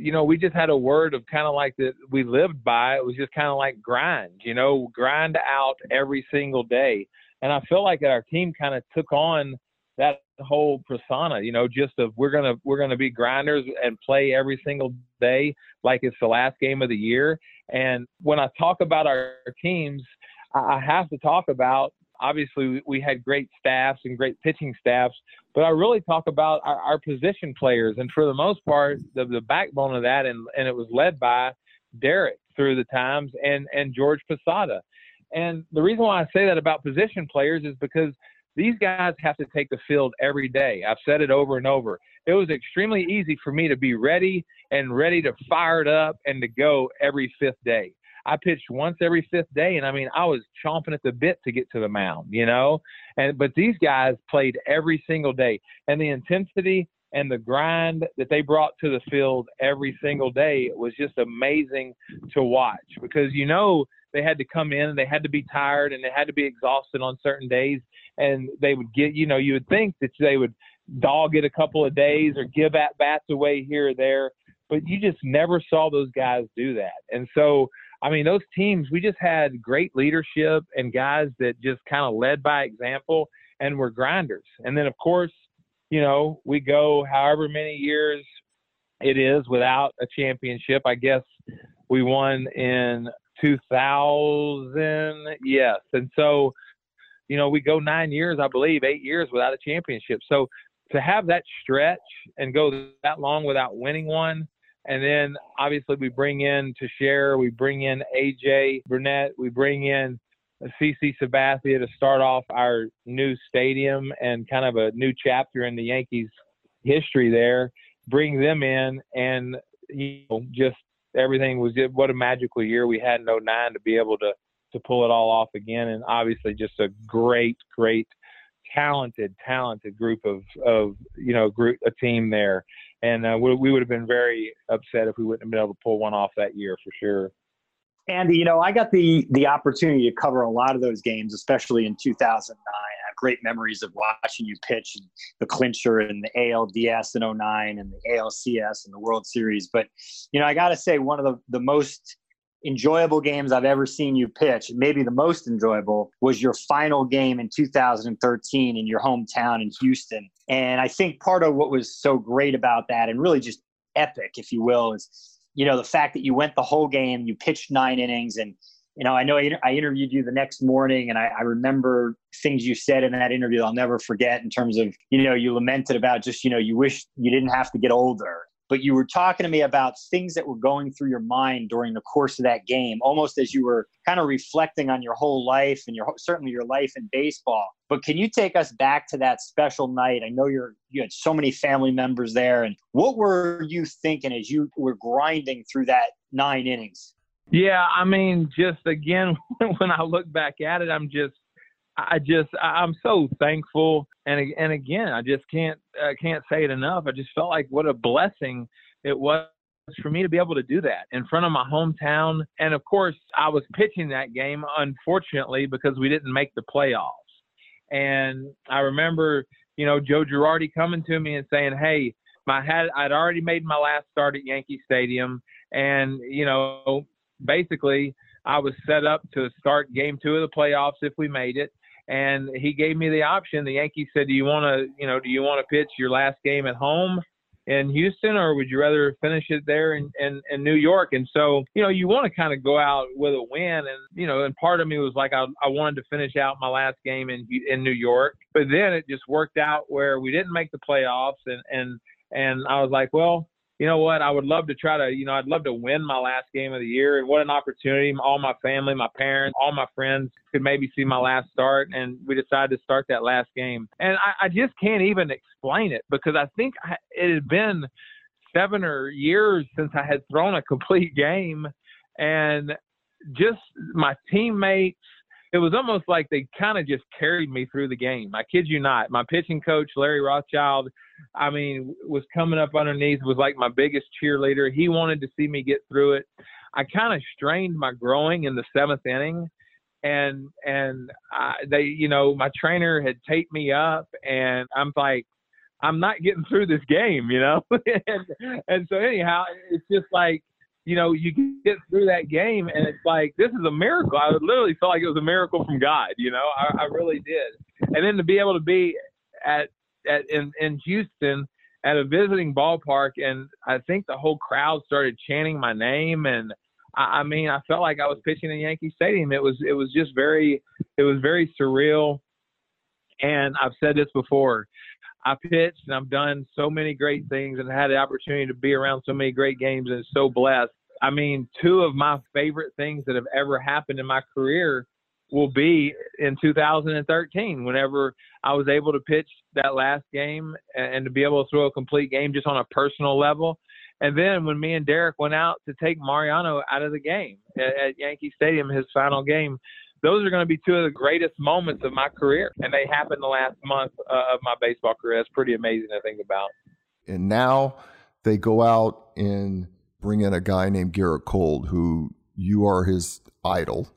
you know, we just had a word of kind of like that we lived by. It was just kind of like grind, you know, grind out every single day. And I feel like our team kind of took on that whole persona, you know, just of we're gonna we're gonna be grinders and play every single day like it's the last game of the year. And when I talk about our teams, I have to talk about obviously we had great staffs and great pitching staffs, but I really talk about our, our position players. And for the most part, the, the backbone of that, and, and it was led by Derek through the times and, and Jorge Posada. And the reason why I say that about position players is because these guys have to take the field every day. I've said it over and over. It was extremely easy for me to be ready and ready to fire it up and to go every fifth day. I pitched once every fifth day, and I mean, I was chomping at the bit to get to the mound, you know. And but these guys played every single day, and the intensity and the grind that they brought to the field every single day was just amazing to watch because you know they had to come in and they had to be tired and they had to be exhausted on certain days and they would get you know you would think that they would dog it a couple of days or give at bats away here or there but you just never saw those guys do that and so I mean, those teams, we just had great leadership and guys that just kind of led by example and were grinders. And then, of course, you know, we go however many years it is without a championship. I guess we won in 2000. Yes. And so, you know, we go nine years, I believe, eight years without a championship. So to have that stretch and go that long without winning one, and then obviously we bring in to share, we bring in AJ Burnett, we bring in CC Sabathia to start off our new stadium and kind of a new chapter in the Yankees history there. Bring them in and you know just everything was what a magical year we had in 09 to be able to to pull it all off again and obviously just a great great talented talented group of of you know group a team there and uh, we, we would have been very upset if we wouldn't have been able to pull one off that year for sure Andy, you know, I got the the opportunity to cover a lot of those games, especially in 2009. I have great memories of watching you pitch the clincher and the ALDS in 09 and the ALCS and the World Series. But, you know, I got to say, one of the, the most enjoyable games I've ever seen you pitch, maybe the most enjoyable, was your final game in 2013 in your hometown in Houston. And I think part of what was so great about that, and really just epic, if you will, is you know, the fact that you went the whole game, you pitched nine innings, and you know, I know I, interviewed you the next morning, and I, I, remember things you said in that interview I'll never forget. In terms of, you know, you lamented about just, you know, you wish you didn't have to get older, but you were talking to me about things that were going through your mind during the course of that game, almost as you were kind of reflecting on your whole life and your certainly your life in baseball. But can you take us back to that special night? I know you're you had so many family members there, and what were you thinking as you were grinding through that nine innings? Yeah, I mean, just again, when I look back at it, I'm just I just I'm so thankful, and and again I just can't uh, can't say it enough. I just felt like what a blessing it was for me to be able to do that in front of my hometown. And of course, I was pitching that game, unfortunately, because we didn't make the playoffs. And I remember, you know, Joe Girardi coming to me and saying, "Hey, my had I'd already made my last start at Yankee Stadium, and you know, basically." I was set up to start game two of the playoffs if we made it and he gave me the option. The Yankees said, "Do you want to, you know, do you want to pitch your last game at home in Houston, or would you rather finish it there in, in, in New York?" And so, you know, you want to kind of go out with a win, and you know, and part of me was like, I, I wanted to finish out my last game in in New York, but then it just worked out where we didn't make the playoffs, and and and I was like, well, you know what? I would love to try to, you know, I'd love to win my last game of the year. And what an opportunity. All my family, my parents, all my friends could maybe see my last start. And we decided to start that last game. And I, I just can't even explain it because I think I, it had been seven or years since I had thrown a complete game. And just my teammates, it was almost like they kind of just carried me through the game. I kid you not. My pitching coach, Larry Rothschild, I mean, was coming up underneath, was like my biggest cheerleader. He wanted to see me get through it. I kind of strained my growing in the seventh inning. And and I, they, you know, my trainer had taped me up, and I'm like, I'm not getting through this game, you know. and, and so anyhow, it's just like you know, you get through that game and it's like, this is a miracle. I literally felt like it was a miracle from God, you know, I, I really did. And then to be able to be at, at in, in Houston at a visiting ballpark and I think the whole crowd started chanting my name and I, I mean, I felt like I was pitching in Yankee Stadium. It was, it was just very, it was very surreal. And I've said this before. I pitched and I've done so many great things and had the opportunity to be around so many great games and so blessed. I mean, two of my favorite things that have ever happened in my career will be in 2013 whenever I was able to pitch that last game and to be able to throw a complete game just on a personal level. And then when me and Derek went out to take Mariano out of the game at, at Yankee Stadium, his final game, those are going to be two of the greatest moments of my career. And they happened the last month uh, of my baseball career. That's pretty amazing to think about. And now they go out and bring in a guy named Gerrit Cole, who you are his idol.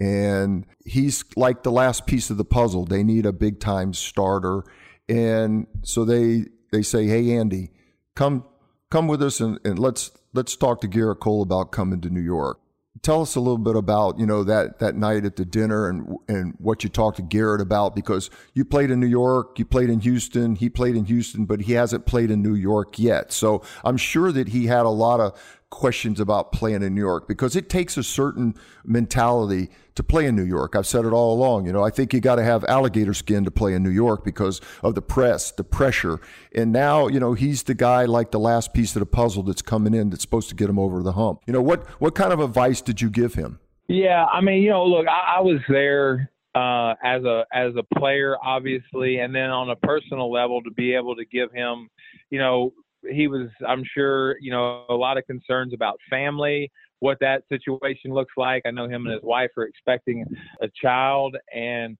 And he's like the last piece of the puzzle. They need a big time starter. And so they they say, Hey Andy, come come with us and, and let's let's talk to Gerrit Cole about coming to New York. tell us a little bit about you know that that night at the dinner and and what you talked to Gerrit about because you played in New York, you played in Houston, he played in Houston, but he hasn't played in New York yet. So I'm sure that he had a lot of questions about playing in New York because it takes a certain mentality to play in New York. I've said it all along. You know, I think you got to have alligator skin to play in New York because of the press, the pressure. And now, you know, he's the guy like the last piece of the puzzle that's coming in that's supposed to get him over the hump. You know, what what kind of advice did you give him? Yeah, I mean, you know, look, I, I was there uh, as a as a player, obviously, and then on a personal level to be able to give him, you know, he was, I'm sure, you know, a lot of concerns about family, what that situation looks like. I know him and his wife are expecting a child, and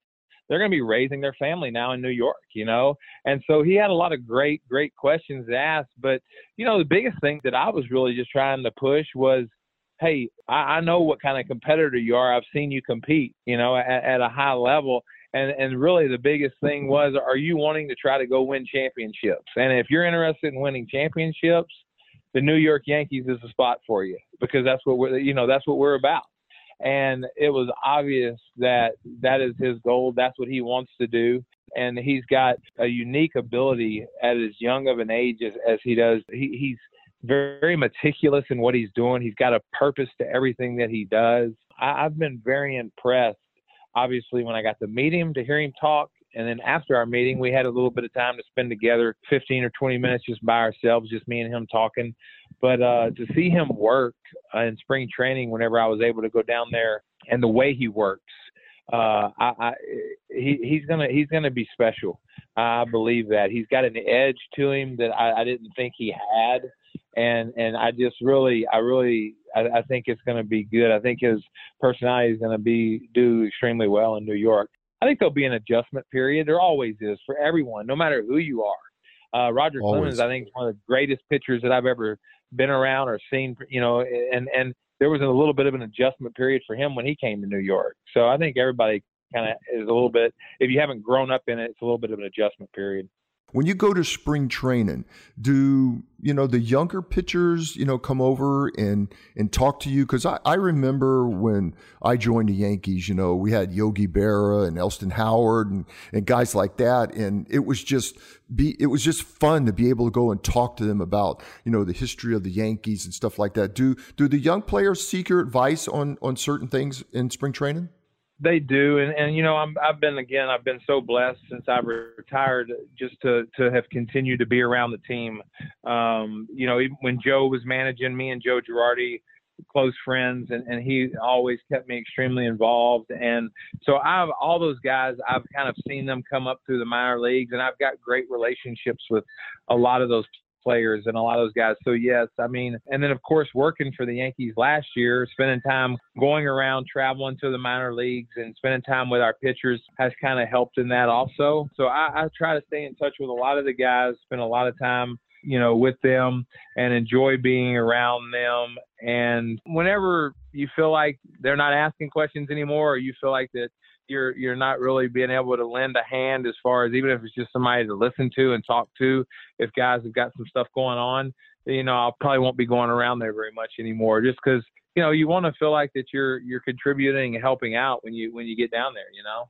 they're going to be raising their family now in New York, you know? And so he had a lot of great, great questions to ask. But, you know, the biggest thing that I was really just trying to push was, hey, I, I know what kind of competitor you are. I've seen you compete, you know, at, at a high level. And, and really the biggest thing was, are you wanting to try to go win championships? And if you're interested in winning championships, the New York Yankees is the spot for you because that's what we're, you know, that's what we're about. And it was obvious that that is his goal. That's what he wants to do. And he's got a unique ability at as young of an age as, as he does. He, he's very meticulous in what he's doing. He's got a purpose to everything that he does. I, I've been very impressed obviously when I got to meet him to hear him talk. And then after our meeting, we had a little bit of time to spend together, 15 or 20 minutes just by ourselves, just me and him talking. But uh, to see him work uh, in spring training, whenever I was able to go down there, and the way he works, uh, I, I, he, he's gonna he's gonna be special. I believe that he's got an edge to him that I, I didn't think he had, and and I just really I really I, I think it's going to be good. I think his personality is going to be do extremely well in New York. I think there'll be an adjustment period. There always is for everyone, no matter who you are. Uh, Roger always. Clemens, I think, is one of the greatest pitchers that I've ever been around or seen. You know, and and there was a little bit of an adjustment period for him when he came to New York. So I think everybody kind of is a little bit. If you haven't grown up in it, it's a little bit of an adjustment period. When you go to spring training, do you know the younger pitchers, you know, come over and and talk to you? Because I, I remember when I joined the Yankees, you know, we had Yogi Berra and Elston Howard and, and guys like that, and it was just be it was just fun to be able to go and talk to them about you know the history of the Yankees and stuff like that. Do do the young players seek your advice on on certain things in spring training? They do, and and you know I'm I've been again I've been so blessed since I retired just to to have continued to be around the team. Um, you know even when Joe was managing me and Joe Girardi, close friends, and and he always kept me extremely involved. And so I've all those guys I've kind of seen them come up through the minor leagues, and I've got great relationships with a lot of those players and a lot of those guys. So yes, I mean, and then of course working for the Yankees last year, spending time going around, traveling to the minor leagues, and spending time with our pitchers has kind of helped in that also. So I, I try to stay in touch with a lot of the guys, spend a lot of time you know with them and enjoy being around them and whenever you feel like they're not asking questions anymore or you feel like that you're you're not really being able to lend a hand as far as even if it's just somebody to listen to and talk to. If guys have got some stuff going on, you know, I probably won't be going around there very much anymore, just because you know you want to feel like that you're you're contributing and helping out when you when you get down there, you know.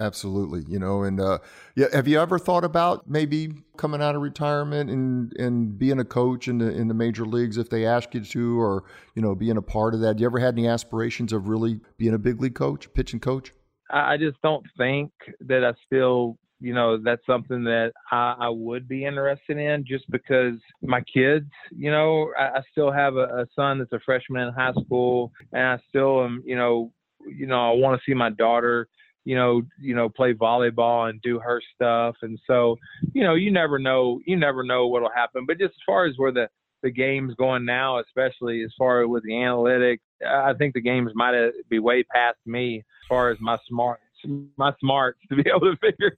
Absolutely, you know, and uh, yeah, have you ever thought about maybe coming out of retirement and and being a coach in the in the major leagues if they ask you to, or you know, being a part of that? You ever had any aspirations of really being a big league coach, pitching coach? I just don't think that I still, you know, that's something that I, I would be interested in just because my kids, you know, I, I still have a, a son that's a freshman in high school and I still am, you know, you know, I want to see my daughter, you know, you know, play volleyball and do her stuff. And so, you know, you never know, you never know what'll happen. But just as far as where the, the game's going now, especially as far as with the analytics, I think the games might be way past me as far as my smart my smarts to be able to figure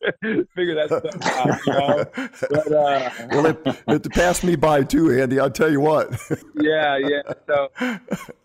figure that stuff out. You know? but, uh, well, it, it passed me by too, Andy. I'll tell you what. yeah, yeah. So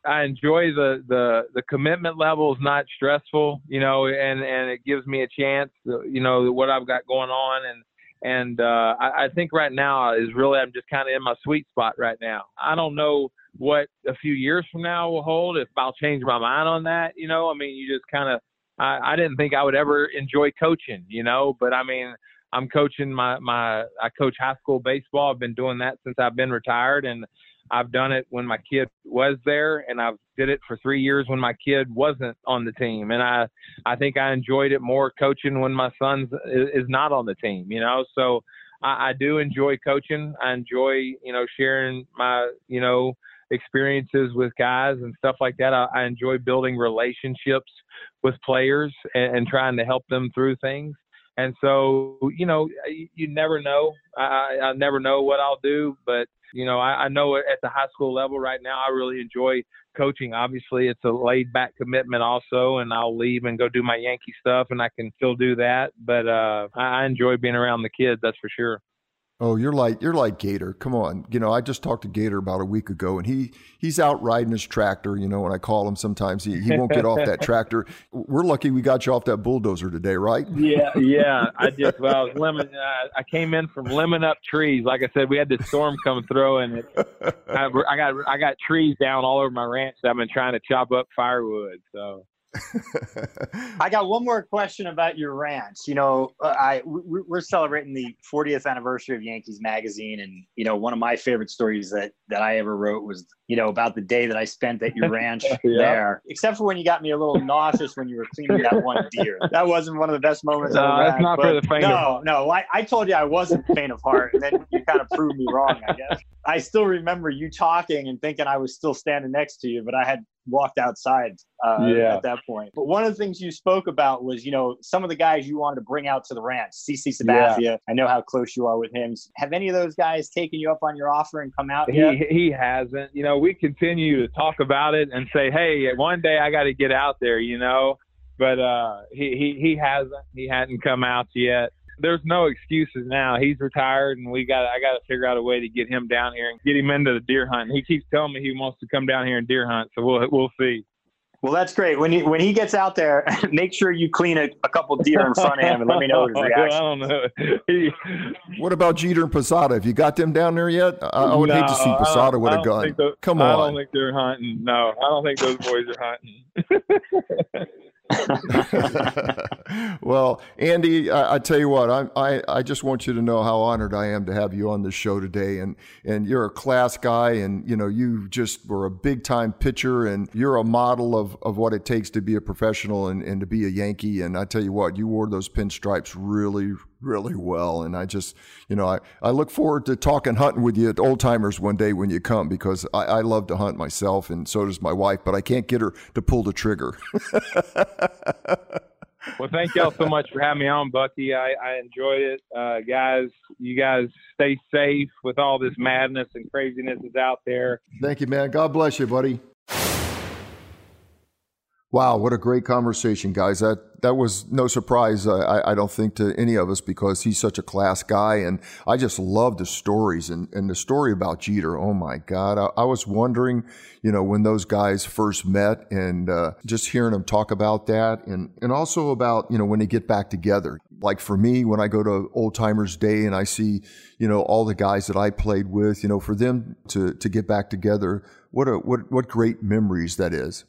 I enjoy the the the commitment level is not stressful, you know, and and it gives me a chance, to, you know, what I've got going on and. And uh, I, I think right now is really I'm just kind of in my sweet spot right now. I don't know what a few years from now will hold if I'll change my mind on that. You know, I mean, you just kind of, I, I didn't think I would ever enjoy coaching, you know, but I mean, I'm coaching my, my, I coach high school baseball. I've been doing that since I've been retired and I've done it when my kid was there and I've did it for three years when my kid wasn't on the team. And I, I think I enjoyed it more coaching when my son is, is not on the team, you know? So I, I do enjoy coaching. I enjoy, you know, sharing my, you know, experiences with guys and stuff like that. I, I enjoy building relationships with players and, and trying to help them through things. And so, you know, you, never know. I, I never know what I'll do, but you know, I, I know at the high school level right now, I really enjoy coaching. Obviously, it's a laid back commitment also, and I'll leave and go do my Yankee stuff, and I can still do that. But uh, I enjoy being around the kids, that's for sure. Oh, you're like you're like Gator. Come on, you know I just talked to Gator about a week ago, and he he's out riding his tractor. You know, when I call him, sometimes he, he won't get off that tractor. We're lucky we got you off that bulldozer today, right? Yeah, yeah. I just well, I was lemon. Uh, I came in from lemon up trees. Like I said, we had this storm come through, and it, I, I got I got trees down all over my ranch. That I've been trying to chop up firewood. So I got one more question about your ranch. You know, uh, I we're celebrating the 40th anniversary of Yankees magazine, and you know, one of my favorite stories that that I ever wrote was you know about the day that I spent at your ranch yeah. there. Except for when you got me a little nauseous when you were cleaning that one deer. That wasn't one of the best moments. No, that's not for the faint no. No, I, I told you I wasn't faint of heart, and then you kind of proved me wrong. I guess I still remember you talking and thinking I was still standing next to you, but I had walked outside uh, yeah. at that point. But one of the things you spoke about was, you know, some of the guys you wanted to bring out to the ranch. CC Sabathia, yeah. I know how close you are with him. Have any of those guys taken you up on your offer and come out? He yet? he hasn't. You know, we continue to talk about it and say, hey, one day I got to get out there. You know, but uh, he he he hasn't. He hadn't come out yet there's no excuses now. He's retired, and we got I got to figure out a way to get him down here and get him into the deer hunt. He keeps telling me he wants to come down here and deer hunt, so we'll we'll see. Well, that's great. When he when he gets out there, make sure you clean a, a couple deer in front of him and let me know his reaction. I don't know. He, what about Jeter and Posada? Have you got them down there yet? I, I would no, hate to see Posada with a gun. Those, Come on. I don't think they're hunting. No, I don't think those boys are hunting. well, Andy, I, I, tell you what, I, I, I just want you to know how honored I am to have you on the show today. And, and you're a class guy, and you know you just were a big time pitcher, and you're a model of, of what it takes to be a professional and, and to be a Yankee. And I tell you what, you wore those pinstripes really, really well. And I just, you know, I, I look forward to talking hunting with you at Old Timers one day when you come because I, I love to hunt myself and so does my wife, but I can't get her to pull the trigger. well, thank y'all so much for having me on, Bucky. I, I enjoyed it. Uh, guys, you guys stay safe with all this madness and craziness is out there. Thank you, man. God bless you, buddy. Wow, what a great conversation, guys. That that was no surprise, I, I don't think, to any of us because he's such a class guy. And I just love the stories and, and the story about Jeter. Oh my God. I, I was wondering, you know, when those guys first met and uh, just hearing them talk about that and, and also about, you know, when they get back together. Like for me, when I go to Old Timers Day and I see, you know, all the guys that I played with, you know, for them to, to get back together, what a, what, what great memories that is.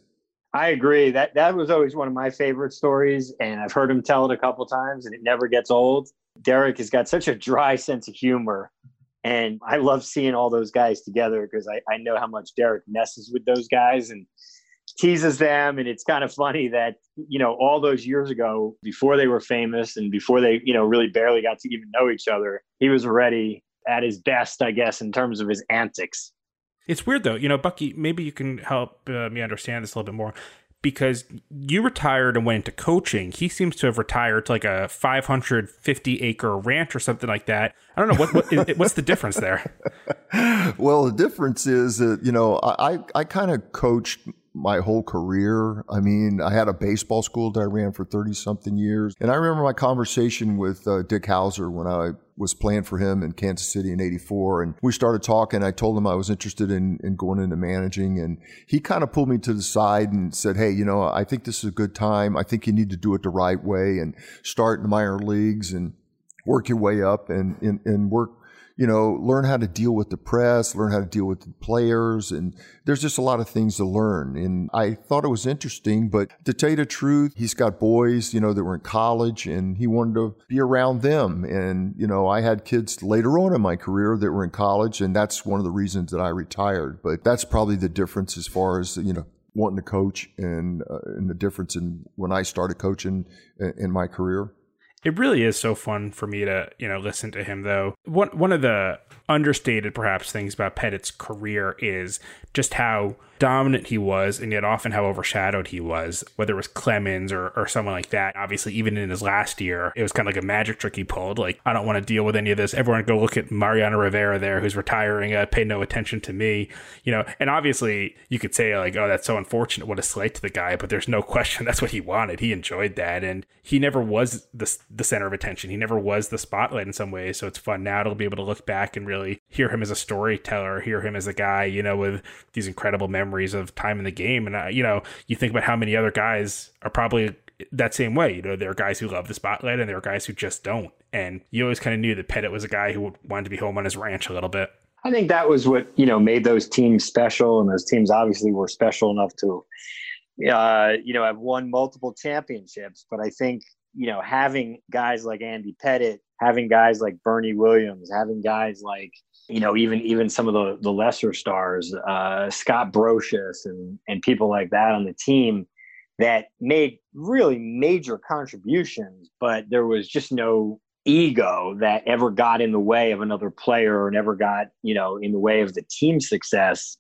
I agree. That that was always one of my favorite stories, and I've heard him tell it a couple times, and it never gets old. Derek has got such a dry sense of humor, and I love seeing all those guys together because I, I know how much Derek messes with those guys and teases them, and it's kind of funny that you know all those years ago, before they were famous and before they you know really barely got to even know each other, he was already at his best, I guess, in terms of his antics. It's weird though, you know, Bucky. Maybe you can help uh, me understand this a little bit more because you retired and went into coaching. He seems to have retired to like a 550 acre ranch or something like that. I don't know what, what what's the difference there. well, the difference is that you know I I kind of coached my whole career. I mean, I had a baseball school that I ran for 30 something years. And I remember my conversation with uh, Dick Howser when I was playing for him in Kansas City in 84. And we started talking. I told him I was interested in, in going into managing. And he kind of pulled me to the side and said, Hey, you know, I think this is a good time. I think you need to do it the right way and start in the minor leagues. And work your way up and, and, and work you know, learn how to deal with the press, learn how to deal with the players. And there's just a lot of things to learn. And I thought it was interesting, but to tell you the truth, he's got boys, you know, that were in college and he wanted to be around them. And, you know, I had kids later on in my career that were in college. And that's one of the reasons that I retired. But that's probably the difference as far as, you know, wanting to coach and, uh, and the difference in when I started coaching in, in my career. It really is so fun for me to, you know, listen to him though. One one of the understated perhaps things about Pettitte's career is just how dominant he was and yet often how overshadowed he was, whether it was Clemens or, or someone like that. Obviously, even in his last year, it was kind of like a magic trick he pulled. Like, I don't want to deal with any of this. Everyone go look at Mariano Rivera there, who's retiring, uh, pay no attention to me, you know. And obviously, you could say, like, oh, that's so unfortunate. What a slight to the guy. But there's no question that's what he wanted. He enjoyed that. And he never was the, the center of attention. He never was the spotlight in some ways. So it's fun now to be able to look back and really hear him as a storyteller, hear him as a guy, you know, with these incredible memories of time in the game. And, uh, you know, you think about how many other guys are probably that same way. You know, there are guys who love the spotlight and there are guys who just don't. And you always kind of knew that Pettitte was a guy who wanted to be home on his ranch a little bit. I think that was what, you know, made those teams special. And those teams obviously were special enough to, uh, you know, have won multiple championships. But I think, you know, having guys like Andy Pettitte, having guys like Bernie Williams, having guys like you know, even even some of the the lesser stars, uh, Scott Brosius and and people like that on the team that made really major contributions, but there was just no ego that ever got in the way of another player or never got you know in the way of the team success.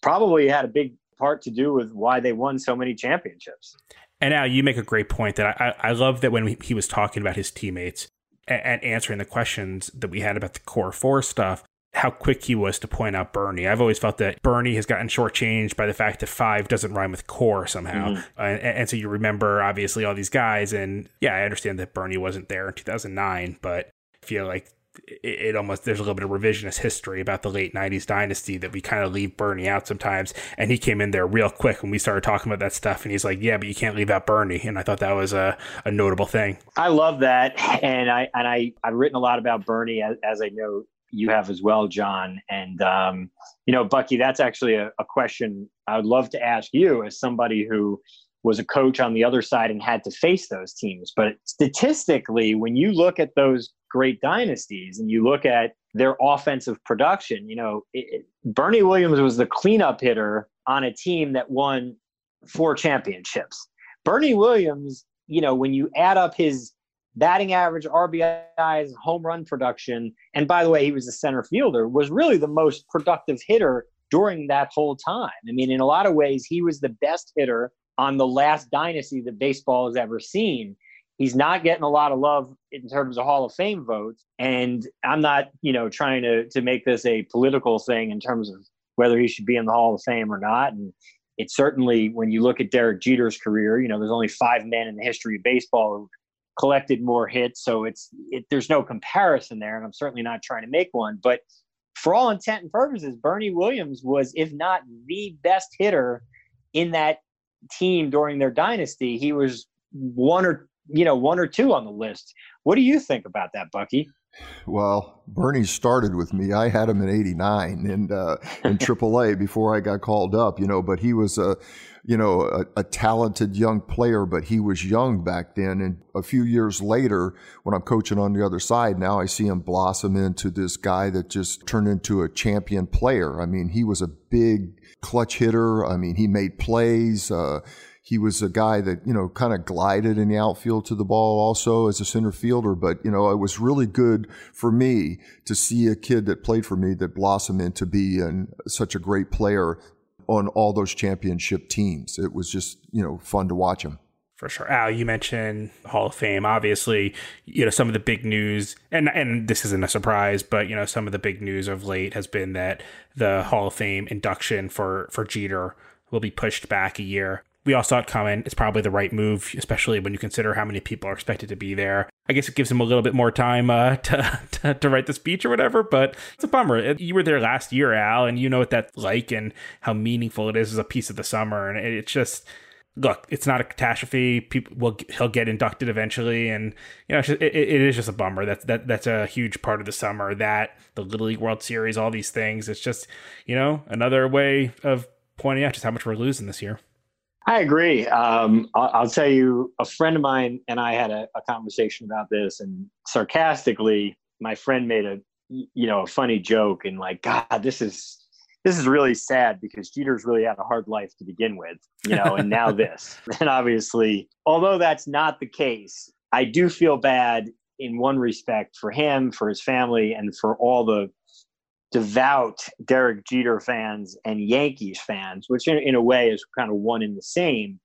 Probably had a big part to do with why they won so many championships. And now you make a great point that I, I love that when he was talking about his teammates and, and answering the questions that we had about the core four stuff, how quick he was to point out Bernie. I've always felt that Bernie has gotten shortchanged by the fact that five doesn't rhyme with core somehow. Mm-hmm. And, and, so you remember, obviously, all these guys. And yeah, I understand that Bernie wasn't there in 2009, but I feel like it, almost, there's a little bit of revisionist history about the late 90s dynasty that we kind of leave Bernie out sometimes. And he came in there real quick when we started talking about that stuff. And he's like, yeah, but you can't leave out Bernie. And I thought that was a, a notable thing. I love that. And I, and I, I've written a lot about Bernie as, as I know you have as well, Jon. And, um, you know, Bucky, that's actually a, a, question I would love to ask you as somebody who was a coach on the other side and had to face those teams. But statistically, when you look at those great dynasties and you look at their offensive production, you know, it, it, Bernie Williams was the cleanup hitter on a team that won four championships. Bernie Williams, you know, when you add up his batting average, RBIs, home run production, and by the way, he was a center fielder, was really the most productive hitter during that whole time. I mean, in a lot of ways, he was the best hitter on the last dynasty that baseball has ever seen. He's not getting a lot of love in terms of Hall of Fame votes. And I'm not, you know, trying to to make this a political thing in terms of whether he should be in the Hall of Fame or not. And it's certainly when you look at Derek Jeter's career, you know, there's only five men in the history of baseball who collected more hits. So it's it, there's no comparison there, and I'm certainly not trying to make one. But for all intent and purposes, Bernie Williams was, if not the best hitter in that team during their dynasty. He was one or you know one or two on the list. What do you think about that, Bucky? Well, Bernie started with me. I had him in '89 and uh, in AAA before I got called up. You know, but he was a, you know, a, a, talented young player. But he was young back then. And a few years later, when I'm coaching on the other side, now I see him blossom into this guy that just turned into a champion player. I mean, he was a big clutch hitter. I mean, he made plays. Uh, he was a guy that, you know, kind of glided in the outfield to the ball also as a center fielder. But, you know, it was really good for me to see a kid that played for me that blossomed into be an, such a great player on all those championship teams. It was just, you know, fun to watch him for sure. Al, you mentioned Hall of Fame. Obviously, you know some of the big news, and and this isn't a surprise, but you know some of the big news of late has been that the Hall of Fame induction for for Jeter will be pushed back a year we all saw it coming. It's probably the right move, especially when you consider how many people are expected to be there. I guess it gives him a little bit more time uh, to, to, to write the speech or whatever, but it's a bummer. You were there last year, Al, and you know what that's like and how meaningful it is as a piece of the summer. And it's just look, it's not a catastrophe. People will he'll get inducted eventually, and you know, just, it, it is just a bummer. That's that that's a huge part of the summer. That the Little League World Series, all these things. It's just you know another way of pointing out just how much we're losing this year. I agree. Um, I'll, I'll, tell you, a friend of mine and I had a, a conversation about this, and sarcastically, my friend made a you know a funny joke and like, God, this is this is really sad because Jeter's really had a hard life to begin with, you know, and now this. And obviously, although that's not the case, I do feel bad in one respect for him, for his family, and for all the devout Derek Jeter fans and Yankees fans, which in, in, a way is kind of one in the same,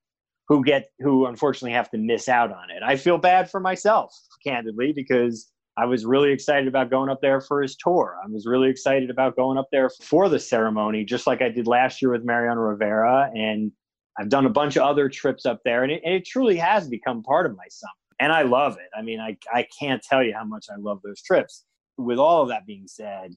who get who unfortunately have to miss out on it. I feel bad for myself, candidly, because I was really excited about going up there for his tour. I was really excited about going up there for the ceremony, just like I did last year with Mariano Rivera. And I've done a bunch of other trips up there, and it, and it truly has become part of my summer. And I love it. I mean, I, I can't tell you how much I love those trips. With all of that being said,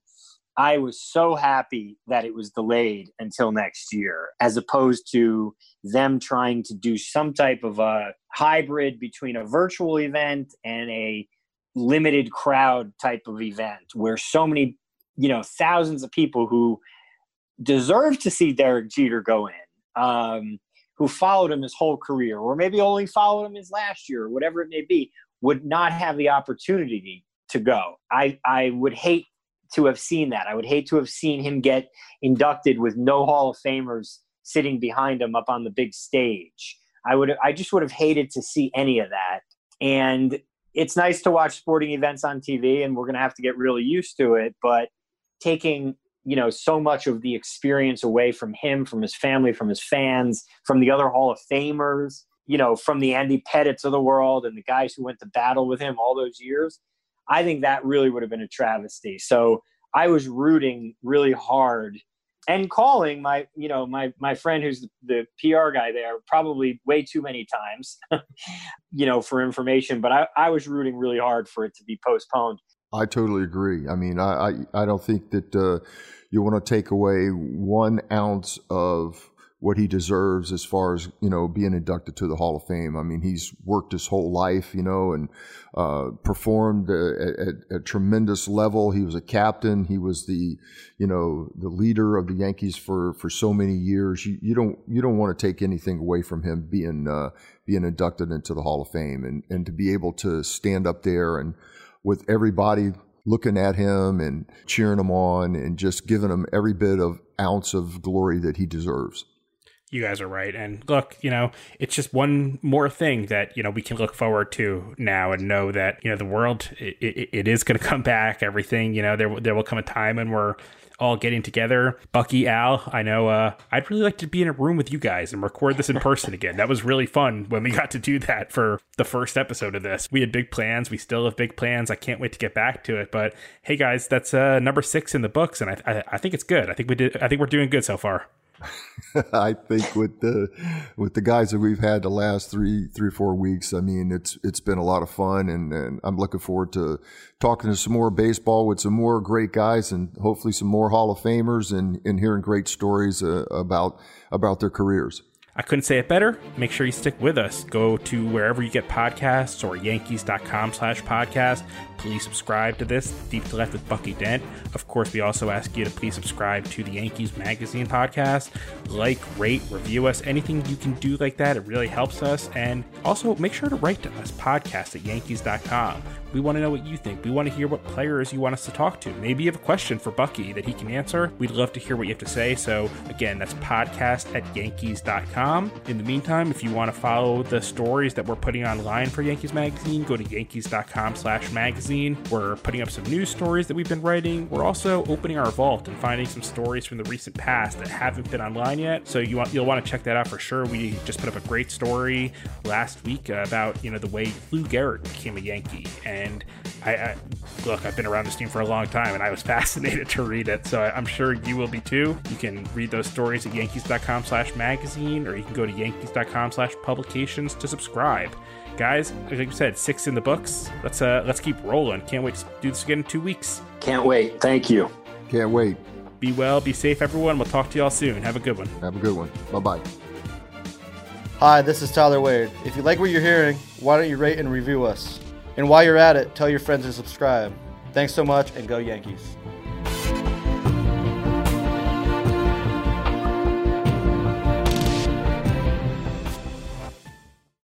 I was so happy that it was delayed until next year, as opposed to them trying to do some type of a hybrid between a virtual event and a limited crowd type of event where so many, you know, thousands of people who deserve to see Derek Jeter go in, um, who followed him his whole career, or maybe only followed him his last year, or whatever it may be, would not have the opportunity to go. I, I would hate to have seen that. I would hate to have seen him get inducted with no Hall of Famers sitting behind him up on the big stage. I would I just would have hated to see any of that. And it's nice to watch sporting events on TV, and we're going to have to get really used to it. But taking you know so much of the experience away from him, from his family, from his fans, from the other Hall of Famers, you know, from the Andy Pettitts of the world and the guys who went to battle with him all those years, I think that really would have been a travesty. So I was rooting really hard and calling my you know my my friend who's the, the pr guy there probably way too many times you know for information but I, I was rooting really hard for it to be postponed i totally agree i mean i i, I don't think that uh, you want to take away one ounce of what he deserves as far as you know being inducted to the Hall of Fame. I mean, he's worked his whole life, you know, and uh, performed at, a tremendous level. He was a captain. He was the you know the leader of the Yankees for for so many years. You, you don't you don't want to take anything away from him being uh, being inducted into the Hall of Fame and and to be able to stand up there and with everybody looking at him and cheering him on and just giving him every bit of ounce of glory that he deserves you guys are right. And look, you know, it's just one more thing that, you know, we can look forward to now and know that, you know, the world, it, it, it is going to come back. Everything, you know, there, there will come a time when we're all getting together. Bucky, Al, I know uh, I'd really like to be in a room with you guys and record this in person again. That was really fun when we got to do that for the first episode of this. We had big plans. We still have big plans. I can't wait to get back to it. But hey, guys, that's uh, number six in the books, and I, I, I think it's good. I think we did. I think we're doing good so far. I think with the with the guys that we've had the last three three or four weeks, I mean it's it's been a lot of fun, and, and I'm looking forward to talking to some more baseball with some more great guys, and hopefully some more Hall of Famers, and, and hearing great stories uh, about about their careers. I couldn't say it better. Make sure you stick with us. Go to wherever you get podcasts or yankees.com slash podcast. Please subscribe to this, Deep to Left with Bucky Dent. Of course, we also ask you to please subscribe to the Yankees Magazine podcast. Like, rate, review us. Anything you can do like that, it really helps us. And also make sure to write to us, podcast at yankees.com. We want to know what you think. We want to hear what players you want us to talk to. Maybe you have a question for Bucky that he can answer. We'd love to hear what you have to say. So, again, that's podcast at yankees.com. In the meantime, if you want to follow the stories that we're putting online for Yankees Magazine, go to yankees.com slash magazine. We're putting up some news stories that we've been writing. We're also opening our vault and finding some stories from the recent past that haven't been online yet. So you want, you'll want to check that out for sure. We just put up a great story last week about, you know, the way Lou Gehrig became a Yankee. And and I, I, look, I've been around this team for a long time, and I was fascinated to read it. So I'm sure you will be too. You can read those stories at yankees.com slash magazine or you can go to yankees.com slash publications to subscribe. Guys, like you said, six in the books. Let's uh, let's keep rolling. Can't wait to do this again in two weeks. Can't wait. Thank you. Can't wait. Be well. Be safe, everyone. We'll talk to y'all soon. Have a good one. Have a good one. Bye bye. Hi, this is Tyler Wade. If you like what you're hearing, why don't you rate and review us? And while you're at it, tell your friends to subscribe. Thanks so much and go Yankees.